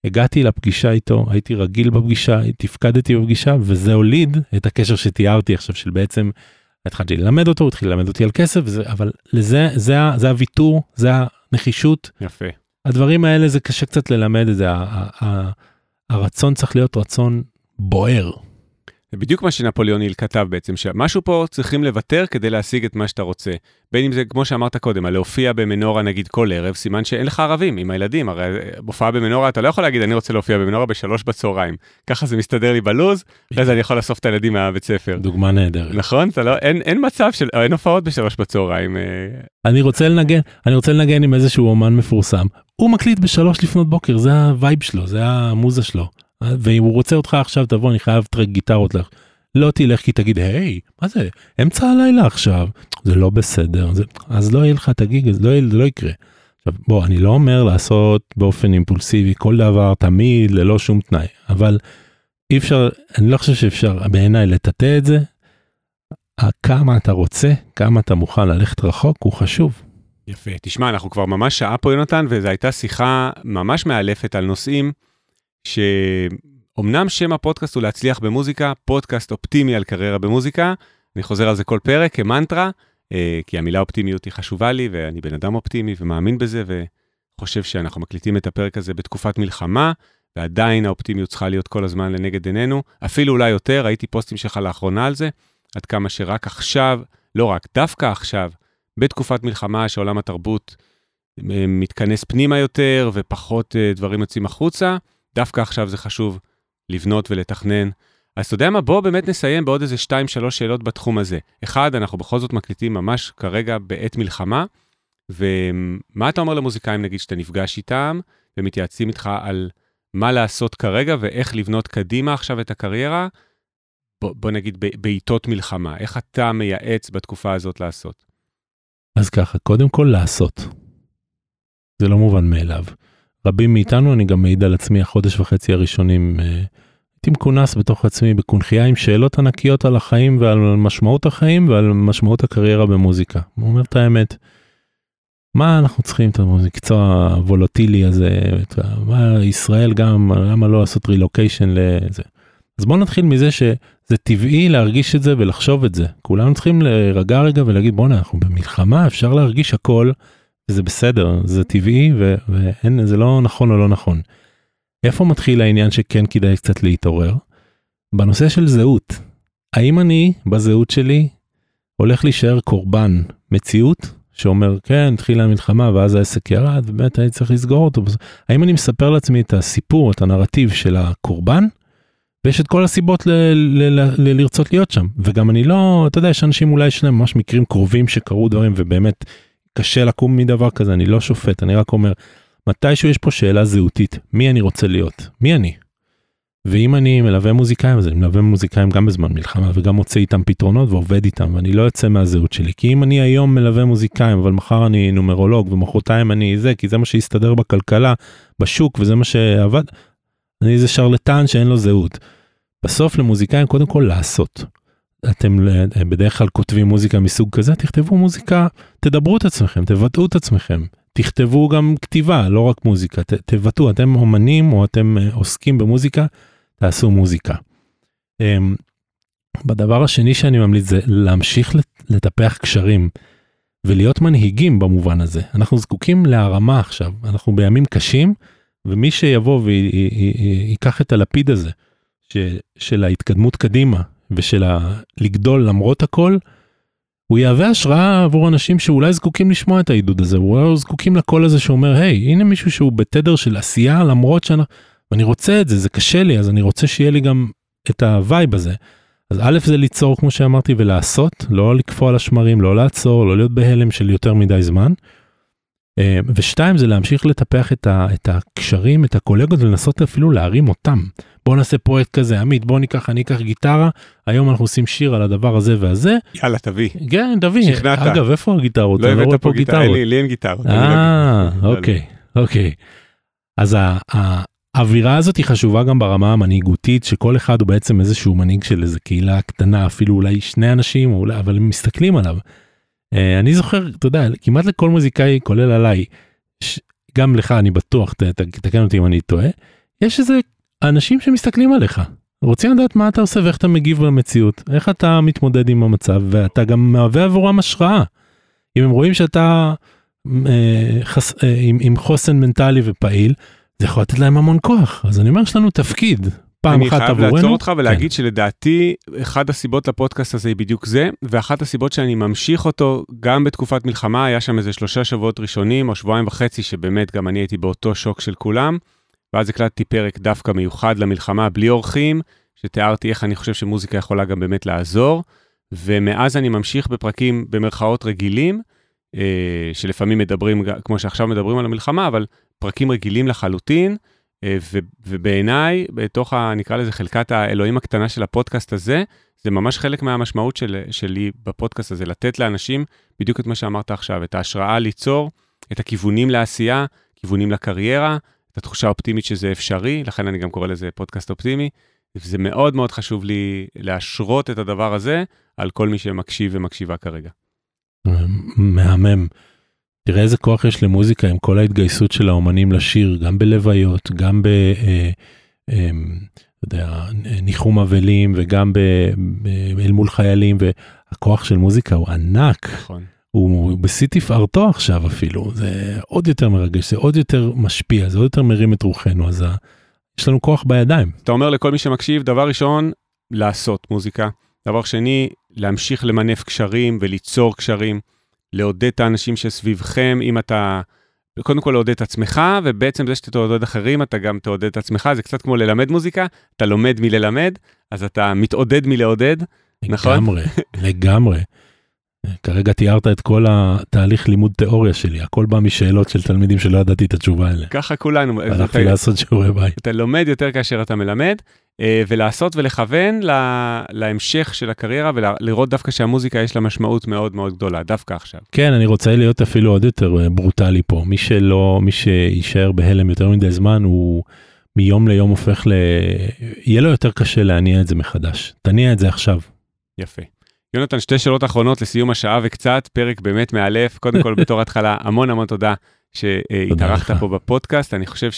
הגעתי לפגישה איתו, הייתי רגיל בפגישה, תפקדתי בפגישה, וזה הוליד את הקשר שתיארתי עכשיו של בעצם, התחלתי ללמד אותו, הוא התחיל ללמד אותי על כסף, וזה, אבל לזה, זה, זה הוויתור, זה הנחישות. יפה. הדברים האלה זה קשה קצת ללמד את זה, הרצון צריך להיות רצון בוער. זה בדיוק מה שנפוליאון היל כתב בעצם, שמשהו פה צריכים לוותר כדי להשיג את מה שאתה רוצה. בין אם זה, כמו שאמרת קודם, להופיע במנורה נגיד כל ערב, סימן שאין לך ערבים עם הילדים, הרי הופעה במנורה, אתה לא יכול להגיד, אני רוצה להופיע במנורה בשלוש בצהריים. ככה זה מסתדר לי בלו"ז, אחרי זה אני יכול לאסוף את הילדים מהבית ספר. דוגמה נהדרת. נכון? לא, אין, אין מצב של, אין הופעות בשלוש בצהריים. אה. אני רוצה לנגן, אני רוצה לנגן עם איזשהו אומן מפורסם. הוא מקליט בשלוש לפנות בוקר, זה ה vibe שלו, זה המוזה שלו. ואם הוא רוצה אותך עכשיו תבוא אני חייב track גיטרות לך. לא תלך כי תגיד היי מה זה אמצע הלילה עכשיו זה לא בסדר זה, אז לא יהיה לך תגיד זה לא, זה לא יקרה. עכשיו בוא אני לא אומר לעשות באופן אימפולסיבי כל דבר תמיד ללא שום תנאי אבל אי אפשר אני לא חושב שאפשר בעיניי לטאטא את זה. כמה אתה רוצה כמה אתה מוכן ללכת רחוק הוא חשוב. יפה תשמע אנחנו כבר ממש שעה פה יונתן וזו הייתה שיחה ממש מאלפת על נושאים. שאומנם שם הפודקאסט הוא להצליח במוזיקה, פודקאסט אופטימי על קריירה במוזיקה, אני חוזר על זה כל פרק כמנטרה, אה, כי המילה אופטימיות היא חשובה לי, ואני בן אדם אופטימי ומאמין בזה, וחושב שאנחנו מקליטים את הפרק הזה בתקופת מלחמה, ועדיין האופטימיות צריכה להיות כל הזמן לנגד עינינו, אפילו אולי יותר, ראיתי פוסטים שלך לאחרונה על זה, עד כמה שרק עכשיו, לא רק, דווקא עכשיו, בתקופת מלחמה שעולם התרבות אה, מתכנס פנימה יותר ופחות אה, דברים יוצאים החוצה, דווקא עכשיו זה חשוב לבנות ולתכנן. אז אתה יודע מה? בוא באמת נסיים בעוד איזה 2-3 שאלות בתחום הזה. אחד, אנחנו בכל זאת מקליטים ממש כרגע בעת מלחמה, ומה אתה אומר למוזיקאים, נגיד, שאתה נפגש איתם ומתייעצים איתך על מה לעשות כרגע ואיך לבנות קדימה עכשיו את הקריירה, בוא, בוא נגיד בעיתות מלחמה, איך אתה מייעץ בתקופה הזאת לעשות? אז ככה, קודם כל לעשות. זה לא מובן מאליו. רבים מאיתנו, אני גם מעיד על עצמי, החודש וחצי הראשונים, אה, הייתי מכונס בתוך עצמי בקונכייה עם שאלות ענקיות על החיים ועל משמעות החיים ועל משמעות הקריירה במוזיקה. הוא אומר את האמת. מה אנחנו צריכים את המקצוע הוולוטילי הזה, מה ישראל גם, למה לא לעשות רילוקיישן לזה. אז בוא נתחיל מזה שזה טבעי להרגיש את זה ולחשוב את זה. כולנו צריכים להירגע רגע ולהגיד בואנה אנחנו במלחמה אפשר להרגיש הכל זה בסדר, זה טבעי ואין, זה לא נכון או לא נכון. איפה מתחיל העניין שכן כדאי קצת להתעורר? בנושא של זהות. האם אני, בזהות שלי, הולך להישאר קורבן מציאות שאומר כן התחילה המלחמה ואז העסק ירד ובאמת אני צריך לסגור אותו. האם אני מספר לעצמי את הסיפור את הנרטיב של הקורבן ויש את כל הסיבות לרצות להיות שם וגם אני לא אתה יודע יש אנשים אולי יש להם ממש מקרים קרובים שקרו דברים ובאמת קשה לקום מדבר כזה, אני לא שופט, אני רק אומר, מתישהו יש פה שאלה זהותית, מי אני רוצה להיות? מי אני? ואם אני מלווה מוזיקאים, אז אני מלווה מוזיקאים גם בזמן מלחמה וגם מוצא איתם פתרונות ועובד איתם, ואני לא יוצא מהזהות שלי. כי אם אני היום מלווה מוזיקאים, אבל מחר אני נומרולוג ומחרתיים אני זה, כי זה מה שהסתדר בכלכלה, בשוק וזה מה שעבד, אני איזה שרלטן שאין לו זהות. בסוף למוזיקאים קודם כל לעשות. אתם בדרך כלל כותבים מוזיקה מסוג כזה, תכתבו מוזיקה, תדברו את עצמכם, תבטאו את עצמכם. תכתבו גם כתיבה, לא רק מוזיקה, ת, תבטאו, אתם אומנים או אתם אה, עוסקים במוזיקה, תעשו מוזיקה. אמ, בדבר השני שאני ממליץ זה להמשיך לטפח קשרים ולהיות מנהיגים במובן הזה. אנחנו זקוקים להרמה עכשיו, אנחנו בימים קשים, ומי שיבוא וייקח את הלפיד הזה ש, של ההתקדמות קדימה ושל ה, לגדול למרות הכל, הוא יהווה השראה עבור אנשים שאולי זקוקים לשמוע את העידוד הזה, אולי זקוקים לקול הזה שאומר, היי, hey, הנה מישהו שהוא בתדר של עשייה למרות שאני, ואני רוצה את זה, זה קשה לי, אז אני רוצה שיהיה לי גם את ה vibe הזה. אז א' זה ליצור כמו שאמרתי ולעשות, לא לקפוא על השמרים, לא לעצור, לא להיות בהלם של יותר מדי זמן. אה, ושתיים זה להמשיך לטפח את, ה, את הקשרים, את הקולגות ולנסות אפילו להרים אותם. בוא נעשה פרויקט כזה, עמית בוא ניקח, אני אקח גיטרה, היום אנחנו עושים שיר על הדבר הזה והזה. יאללה תביא. כן, תביא. שכנעת. אגב, איפה הגיטרות? לא הבאת פה גיטרה, לי, לי אין גיטרות. אה, אוקיי, אוקיי. אז האווירה הזאת היא חשובה גם ברמה המנהיגותית, שכל אחד הוא בעצם איזשהו מנהיג של איזה קהילה קטנה, אפילו אולי שני אנשים, אבל הם מסתכלים עליו. אה, אני זוכר, אתה יודע, כמעט לכל מוזיקאי, כולל עליי, גם לך אני בטוח, תתקן אותי אם אני טועה, יש איזה אנשים שמסתכלים עליך, רוצים לדעת מה אתה עושה ואיך אתה מגיב למציאות, איך אתה מתמודד עם המצב, ואתה גם מהווה עבורם השראה. אם הם רואים שאתה אה, חס, אה, עם, עם חוסן מנטלי ופעיל, זה יכול לתת להם המון כוח. אז אני אומר, יש לנו תפקיד, פעם אחת עבורנו. אני חייב לעצור אותך ולהגיד כן. שלדעתי, אחת הסיבות לפודקאסט הזה היא בדיוק זה, ואחת הסיבות שאני ממשיך אותו גם בתקופת מלחמה, היה שם איזה שלושה שבועות ראשונים או שבועיים וחצי, שבאמת גם אני הייתי באותו שוק של כולם, ואז הקלטתי פרק דווקא מיוחד למלחמה, בלי אורחים, שתיארתי איך אני חושב שמוזיקה יכולה גם באמת לעזור, ומאז אני ממשיך בפרקים במרכאות רגילים, אה, שלפעמים מדברים, כמו שעכשיו מדברים על המלחמה, אבל פרקים רגילים לחלוטין, אה, ובעיניי, בתוך, ה, נקרא לזה חלקת האלוהים הקטנה של הפודקאסט הזה, זה ממש חלק מהמשמעות של, שלי בפודקאסט הזה, לתת לאנשים בדיוק את מה שאמרת עכשיו, את ההשראה ליצור, את הכיוונים לעשייה, כיוונים לקריירה, את התחושה האופטימית שזה אפשרי, לכן אני גם קורא לזה פודקאסט אופטימי. וזה מאוד מאוד חשוב לי להשרות את הדבר הזה על כל מי שמקשיב ומקשיבה כרגע. מהמם. תראה איזה כוח יש למוזיקה עם כל ההתגייסות של האומנים לשיר, גם בלוויות, גם ב... אה, אה, יודע, ניחום אבלים וגם ב, ב, אל מול חיילים והכוח של מוזיקה הוא ענק. נכון. הוא בשיא תפארתו עכשיו אפילו זה עוד יותר מרגש זה עוד יותר משפיע זה עוד יותר מרים את רוחנו אז יש לנו כוח בידיים. אתה אומר לכל מי שמקשיב דבר ראשון לעשות מוזיקה דבר שני להמשיך למנף קשרים וליצור קשרים. לעודד את האנשים שסביבכם, אם אתה, קודם כל לעודד את עצמך, ובעצם זה שאתה תעודד אחרים, אתה גם תעודד את עצמך, זה קצת כמו ללמד מוזיקה, אתה לומד מללמד, אז אתה מתעודד מלעודד, נכון? לגמרי, לגמרי. כרגע תיארת את כל התהליך לימוד תיאוריה שלי, הכל בא משאלות של תלמידים שלא ידעתי את התשובה עליה. ככה כולנו. הלכתי לעשות שיעורי בית. אתה לומד יותר כאשר אתה מלמד, ולעשות ולכוון להמשך של הקריירה ולראות דווקא שהמוזיקה יש לה משמעות מאוד מאוד גדולה, דווקא עכשיו. כן, אני רוצה להיות אפילו עוד יותר אה, ברוטלי פה. מי שלא, מי שיישאר בהלם יותר מדי זמן, הוא מיום ליום הופך ל... יהיה לו יותר קשה להניע את זה מחדש. תניע את זה עכשיו. יפה. יונתן, שתי שאלות אחרונות לסיום השעה וקצת, פרק באמת מאלף. קודם כל, (laughs) בתור התחלה, המון המון תודה שהתארחת פה בפודקאסט. אני חושב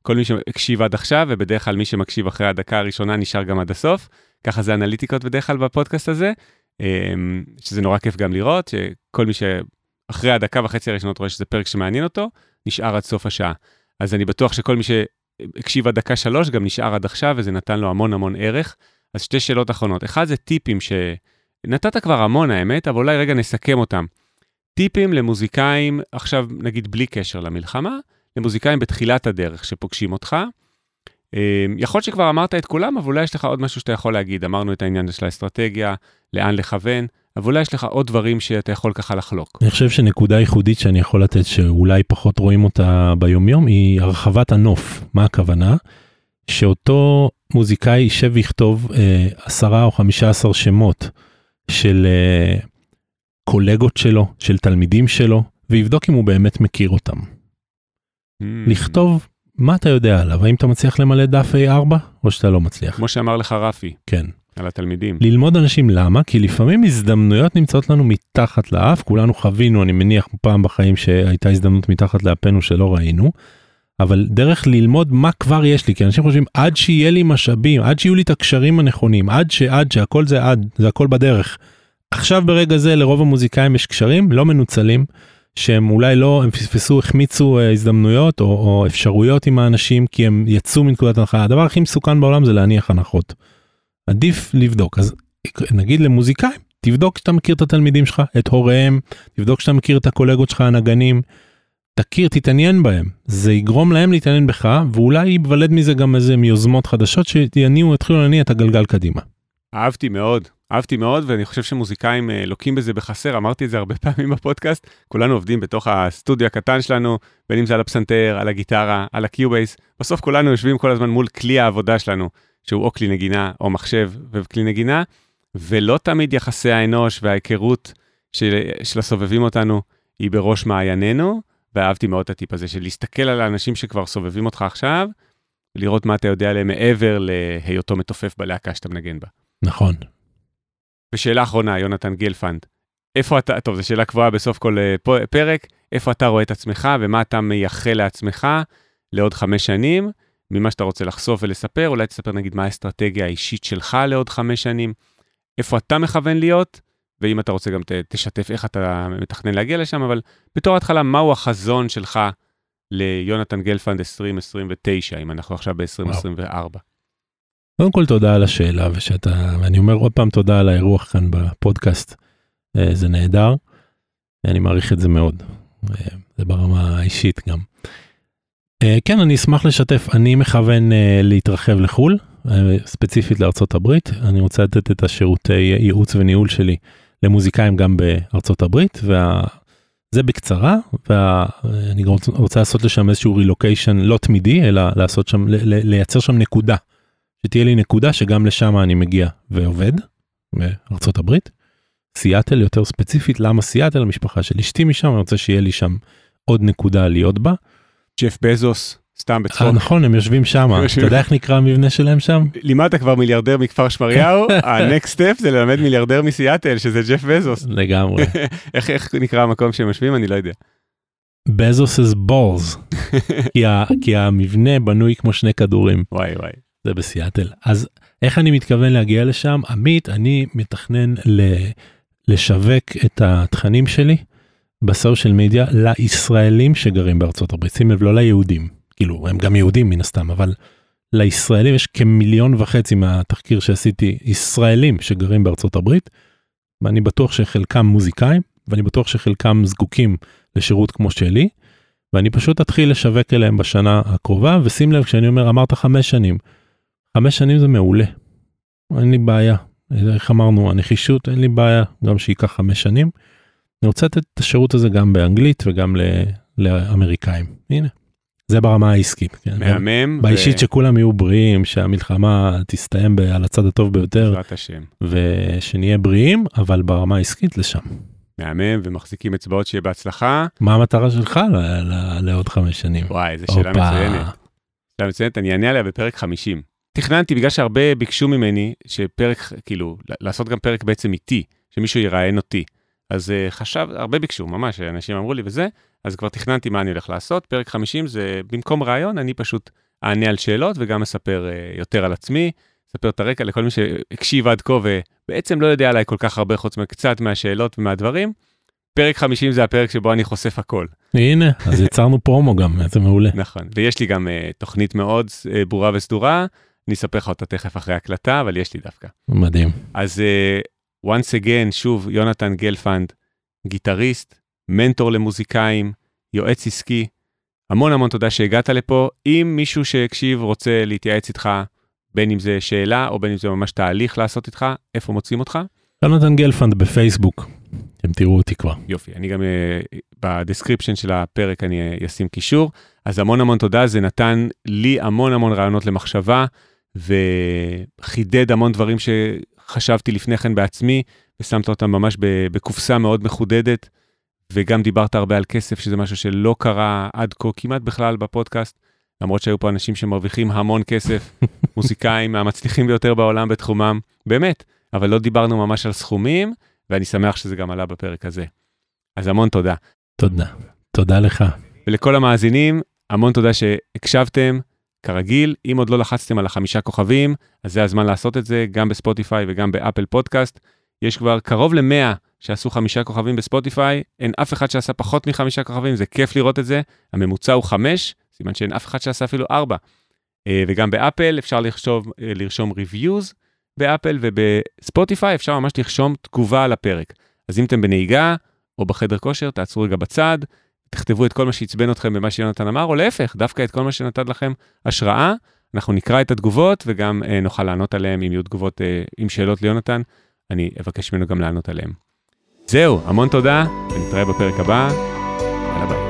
שכל מי שהקשיב עד עכשיו, ובדרך כלל מי שמקשיב אחרי הדקה הראשונה נשאר גם עד הסוף. ככה זה אנליטיקות בדרך כלל בפודקאסט הזה, אמ, שזה נורא כיף גם לראות, שכל מי שאחרי הדקה וחצי הראשונות רואה שזה פרק שמעניין אותו, נשאר עד סוף השעה. אז אני בטוח שכל מי שהקשיב עד דקה שלוש גם נשאר עד עכשיו, וזה נתן לו המון המון ערך. אז שתי שאלות אחרונות. אחד זה טיפים ש... נתת כבר המון האמת, אבל אולי רגע נסכם אותם. טיפים למוזיקאים, עכשיו נגיד בלי קשר למלחמה, למוזיקאים בתחילת הדרך שפוגשים אותך. אמ, יכול שכבר אמרת את כולם, אבל אולי יש לך עוד משהו שאתה יכול להגיד. אמרנו את העניין של האסטרטגיה, לאן לכוון, אבל אולי יש לך עוד דברים שאתה יכול ככה לחלוק. אני חושב שנקודה ייחודית שאני יכול לתת, שאולי פחות רואים אותה ביומיום, היא הרחבת הנוף. מה הכוונה? שאותו מוזיקאי יישב ויכתוב אה, עשרה או חמישה עשר שמות של uh, קולגות שלו, של תלמידים שלו, ויבדוק אם הוא באמת מכיר אותם. Mm. לכתוב מה אתה יודע עליו, האם אתה מצליח למלא דף A4 או שאתה לא מצליח. כמו שאמר לך רפי. כן. על התלמידים. ללמוד אנשים למה? כי לפעמים הזדמנויות נמצאות לנו מתחת לאף, כולנו חווינו, אני מניח, פעם בחיים שהייתה הזדמנות מתחת לאפנו שלא ראינו, אבל דרך ללמוד מה כבר יש לי, כי אנשים חושבים עד שיהיה לי משאבים, עד שיהיו לי את הקשרים הנכונים, עד שעד שהכל זה עד, זה הכל בדרך. עכשיו ברגע זה לרוב המוזיקאים יש קשרים לא מנוצלים, שהם אולי לא, הם פספסו, החמיצו אה, הזדמנויות או, או אפשרויות עם האנשים כי הם יצאו מנקודת הנחה. הדבר הכי מסוכן בעולם זה להניח הנחות. עדיף לבדוק. אז נגיד למוזיקאים, תבדוק שאתה מכיר את התלמידים שלך, את הוריהם, תבדוק שאתה מכיר את הקולגות שלך הנגנים, תכיר, תתעניין בהם. זה יגרום להם להתעניין בך, ואולי ייוולד מזה גם איזה מיוזמות חדשות שיניעו, יתחילו להניע את הגלגל קדימה. אהבתי מאוד, אהבתי מאוד, ואני חושב שמוזיקאים אה, לוקים בזה בחסר, אמרתי את זה הרבה (laughs) פעמים בפודקאסט, כולנו עובדים בתוך הסטודיו הקטן שלנו, בין אם זה על הפסנתר, על הגיטרה, על הקיובייס, בסוף כולנו יושבים כל הזמן מול כלי העבודה שלנו, שהוא או כלי נגינה או מחשב וכלי נגינה, ולא תמיד יחסי האנוש וההיכרות של, של הסובבים אותנו היא בראש מעיינינו, ואהבתי מאוד את הטיפ הזה של להסתכל על האנשים שכבר סובבים אותך עכשיו, לראות מה אתה יודע עליהם מעבר להיותו מתופף בלהקה שאתה מנגן בה. נכון. ושאלה אחרונה, יונתן גלפנד, איפה אתה, טוב, זו שאלה קבועה בסוף כל uh, פרק, איפה אתה רואה את עצמך ומה אתה מייחל לעצמך לעוד חמש שנים, ממה שאתה רוצה לחשוף ולספר, אולי תספר נגיד מה האסטרטגיה האישית שלך לעוד חמש שנים, איפה אתה מכוון להיות, ואם אתה רוצה גם תשתף איך אתה מתכנן להגיע לשם, אבל בתור התחלה, מהו החזון שלך ליונתן גלפנד 2029, אם אנחנו עכשיו ב-2024? קודם כל תודה על השאלה ושאתה, ואני אומר עוד פעם תודה על האירוח כאן בפודקאסט, אה, זה נהדר, אני מעריך את זה מאוד, אה, זה ברמה האישית גם. אה, כן, אני אשמח לשתף, אני מכוון להתרחב לחו"ל, ספציפית לארצות הברית, אני רוצה לתת את השירותי ייעוץ וניהול שלי למוזיקאים גם בארצות הברית, וזה בקצרה, ואני רוצה, רוצה לעשות לשם איזשהו רילוקיישן לא תמידי, אלא לעשות שם, לייצר שם נקודה. שתהיה לי נקודה שגם לשם אני מגיע ועובד בארצות הברית. סיאטל יותר ספציפית למה סיאטל המשפחה של אשתי משם אני רוצה שיהיה לי שם עוד נקודה להיות בה. ג'ף בזוס סתם בצחוק. אה, נכון הם יושבים שם אתה יודע איך נקרא המבנה שלהם שם? לימדת כבר מיליארדר מכפר שמריהו (laughs) ה next step זה ללמד מיליארדר מסיאטל שזה ג'ף בזוס. לגמרי. (laughs) איך, איך נקרא המקום שהם יושבים אני לא יודע. בזוס בולס (laughs) כי, כי המבנה בנוי כמו שני כדורים. וואי וואי. זה בסיאטל. אז איך אני מתכוון להגיע לשם? עמית, אני מתכנן ל- לשווק את התכנים שלי בסושיאל מדיה לישראלים שגרים בארצות הברית. שים לב, לא ליהודים. כאילו, הם גם יהודים מן הסתם, אבל לישראלים יש כמיליון וחצי מהתחקיר שעשיתי ישראלים שגרים בארצות הברית, ואני בטוח שחלקם מוזיקאים, ואני בטוח שחלקם זקוקים לשירות כמו שלי, ואני פשוט אתחיל לשווק אליהם בשנה הקרובה, ושים לב, כשאני אומר, אמרת חמש שנים, חמש שנים זה מעולה. אין לי בעיה. איך אמרנו, הנחישות, אין לי בעיה גם שייקח חמש שנים. אני רוצה לתת את השירות הזה גם באנגלית וגם לאמריקאים. הנה, זה ברמה העסקית. כן? מהמם. באישית ו... שכולם יהיו בריאים, שהמלחמה תסתיים על הצד הטוב ביותר. בעזרת השם. ושנהיה בריאים, אבל ברמה העסקית לשם. מהמם ומחזיקים אצבעות שיהיה בהצלחה. מה המטרה שלך לעוד חמש שנים? וואי, זו שאלה מצוינת. שאלה מצוינת, אני אענה עליה בפרק 50. תכננתי בגלל שהרבה ביקשו ממני שפרק כאילו לעשות גם פרק בעצם איתי שמישהו יראיין אותי אז uh, חשב הרבה ביקשו ממש אנשים אמרו לי וזה אז כבר תכננתי מה אני הולך לעשות פרק 50 זה במקום רעיון אני פשוט אענה על שאלות וגם אספר uh, יותר על עצמי. אספר את הרקע לכל מי שהקשיב עד כה ובעצם לא יודע עליי כל כך הרבה חוץ מקצת מהשאלות ומהדברים. פרק 50 זה הפרק שבו אני חושף הכל. הנה אז יצרנו פרומו גם זה מעולה נכון ויש לי גם uh, תוכנית מאוד uh, ברורה וסדורה אני אספר לך אותה תכף אחרי הקלטה, אבל יש לי דווקא. מדהים. אז uh, once again, שוב, יונתן גלפנד, גיטריסט, מנטור למוזיקאים, יועץ עסקי, המון המון תודה שהגעת לפה. אם מישהו שהקשיב רוצה להתייעץ איתך, בין אם זה שאלה או בין אם זה ממש תהליך לעשות איתך, איפה מוצאים אותך? יונתן גלפנד בפייסבוק, אתם תראו אותי כבר. יופי, אני גם אה, ב description של הפרק אני אשים קישור. אז המון המון תודה, זה נתן לי המון המון רעיונות למחשבה. וחידד המון דברים שחשבתי לפני כן בעצמי, ושמת אותם ממש בקופסה מאוד מחודדת, וגם דיברת הרבה על כסף, שזה משהו שלא קרה עד כה כמעט בכלל בפודקאסט, למרות שהיו פה אנשים שמרוויחים המון כסף, (laughs) מוזיקאים מהמצליחים ביותר בעולם בתחומם, באמת, אבל לא דיברנו ממש על סכומים, ואני שמח שזה גם עלה בפרק הזה. אז המון תודה. תודה. תודה לך. ולכל המאזינים, המון תודה שהקשבתם. כרגיל, אם עוד לא לחצתם על החמישה כוכבים, אז זה הזמן לעשות את זה, גם בספוטיפיי וגם באפל פודקאסט. יש כבר קרוב למאה שעשו חמישה כוכבים בספוטיפיי, אין אף אחד שעשה פחות מחמישה כוכבים, זה כיף לראות את זה. הממוצע הוא חמש, סימן שאין אף אחד שעשה אפילו ארבע. אה, וגם באפל אפשר לחשוב, אה, לרשום reviews באפל ובספוטיפיי אפשר ממש לרשום תגובה על הפרק. אז אם אתם בנהיגה או בחדר כושר, תעצרו רגע בצד, תכתבו את כל מה שעצבן אתכם במה שיונתן אמר, או להפך, דווקא את כל מה שנתן לכם השראה. אנחנו נקרא את התגובות וגם אה, נוכל לענות עליהן, אם יהיו תגובות אה, עם שאלות ליונתן, אני אבקש ממנו גם לענות עליהן. זהו, המון תודה, ונתראה בפרק הבא. יאללה ביי.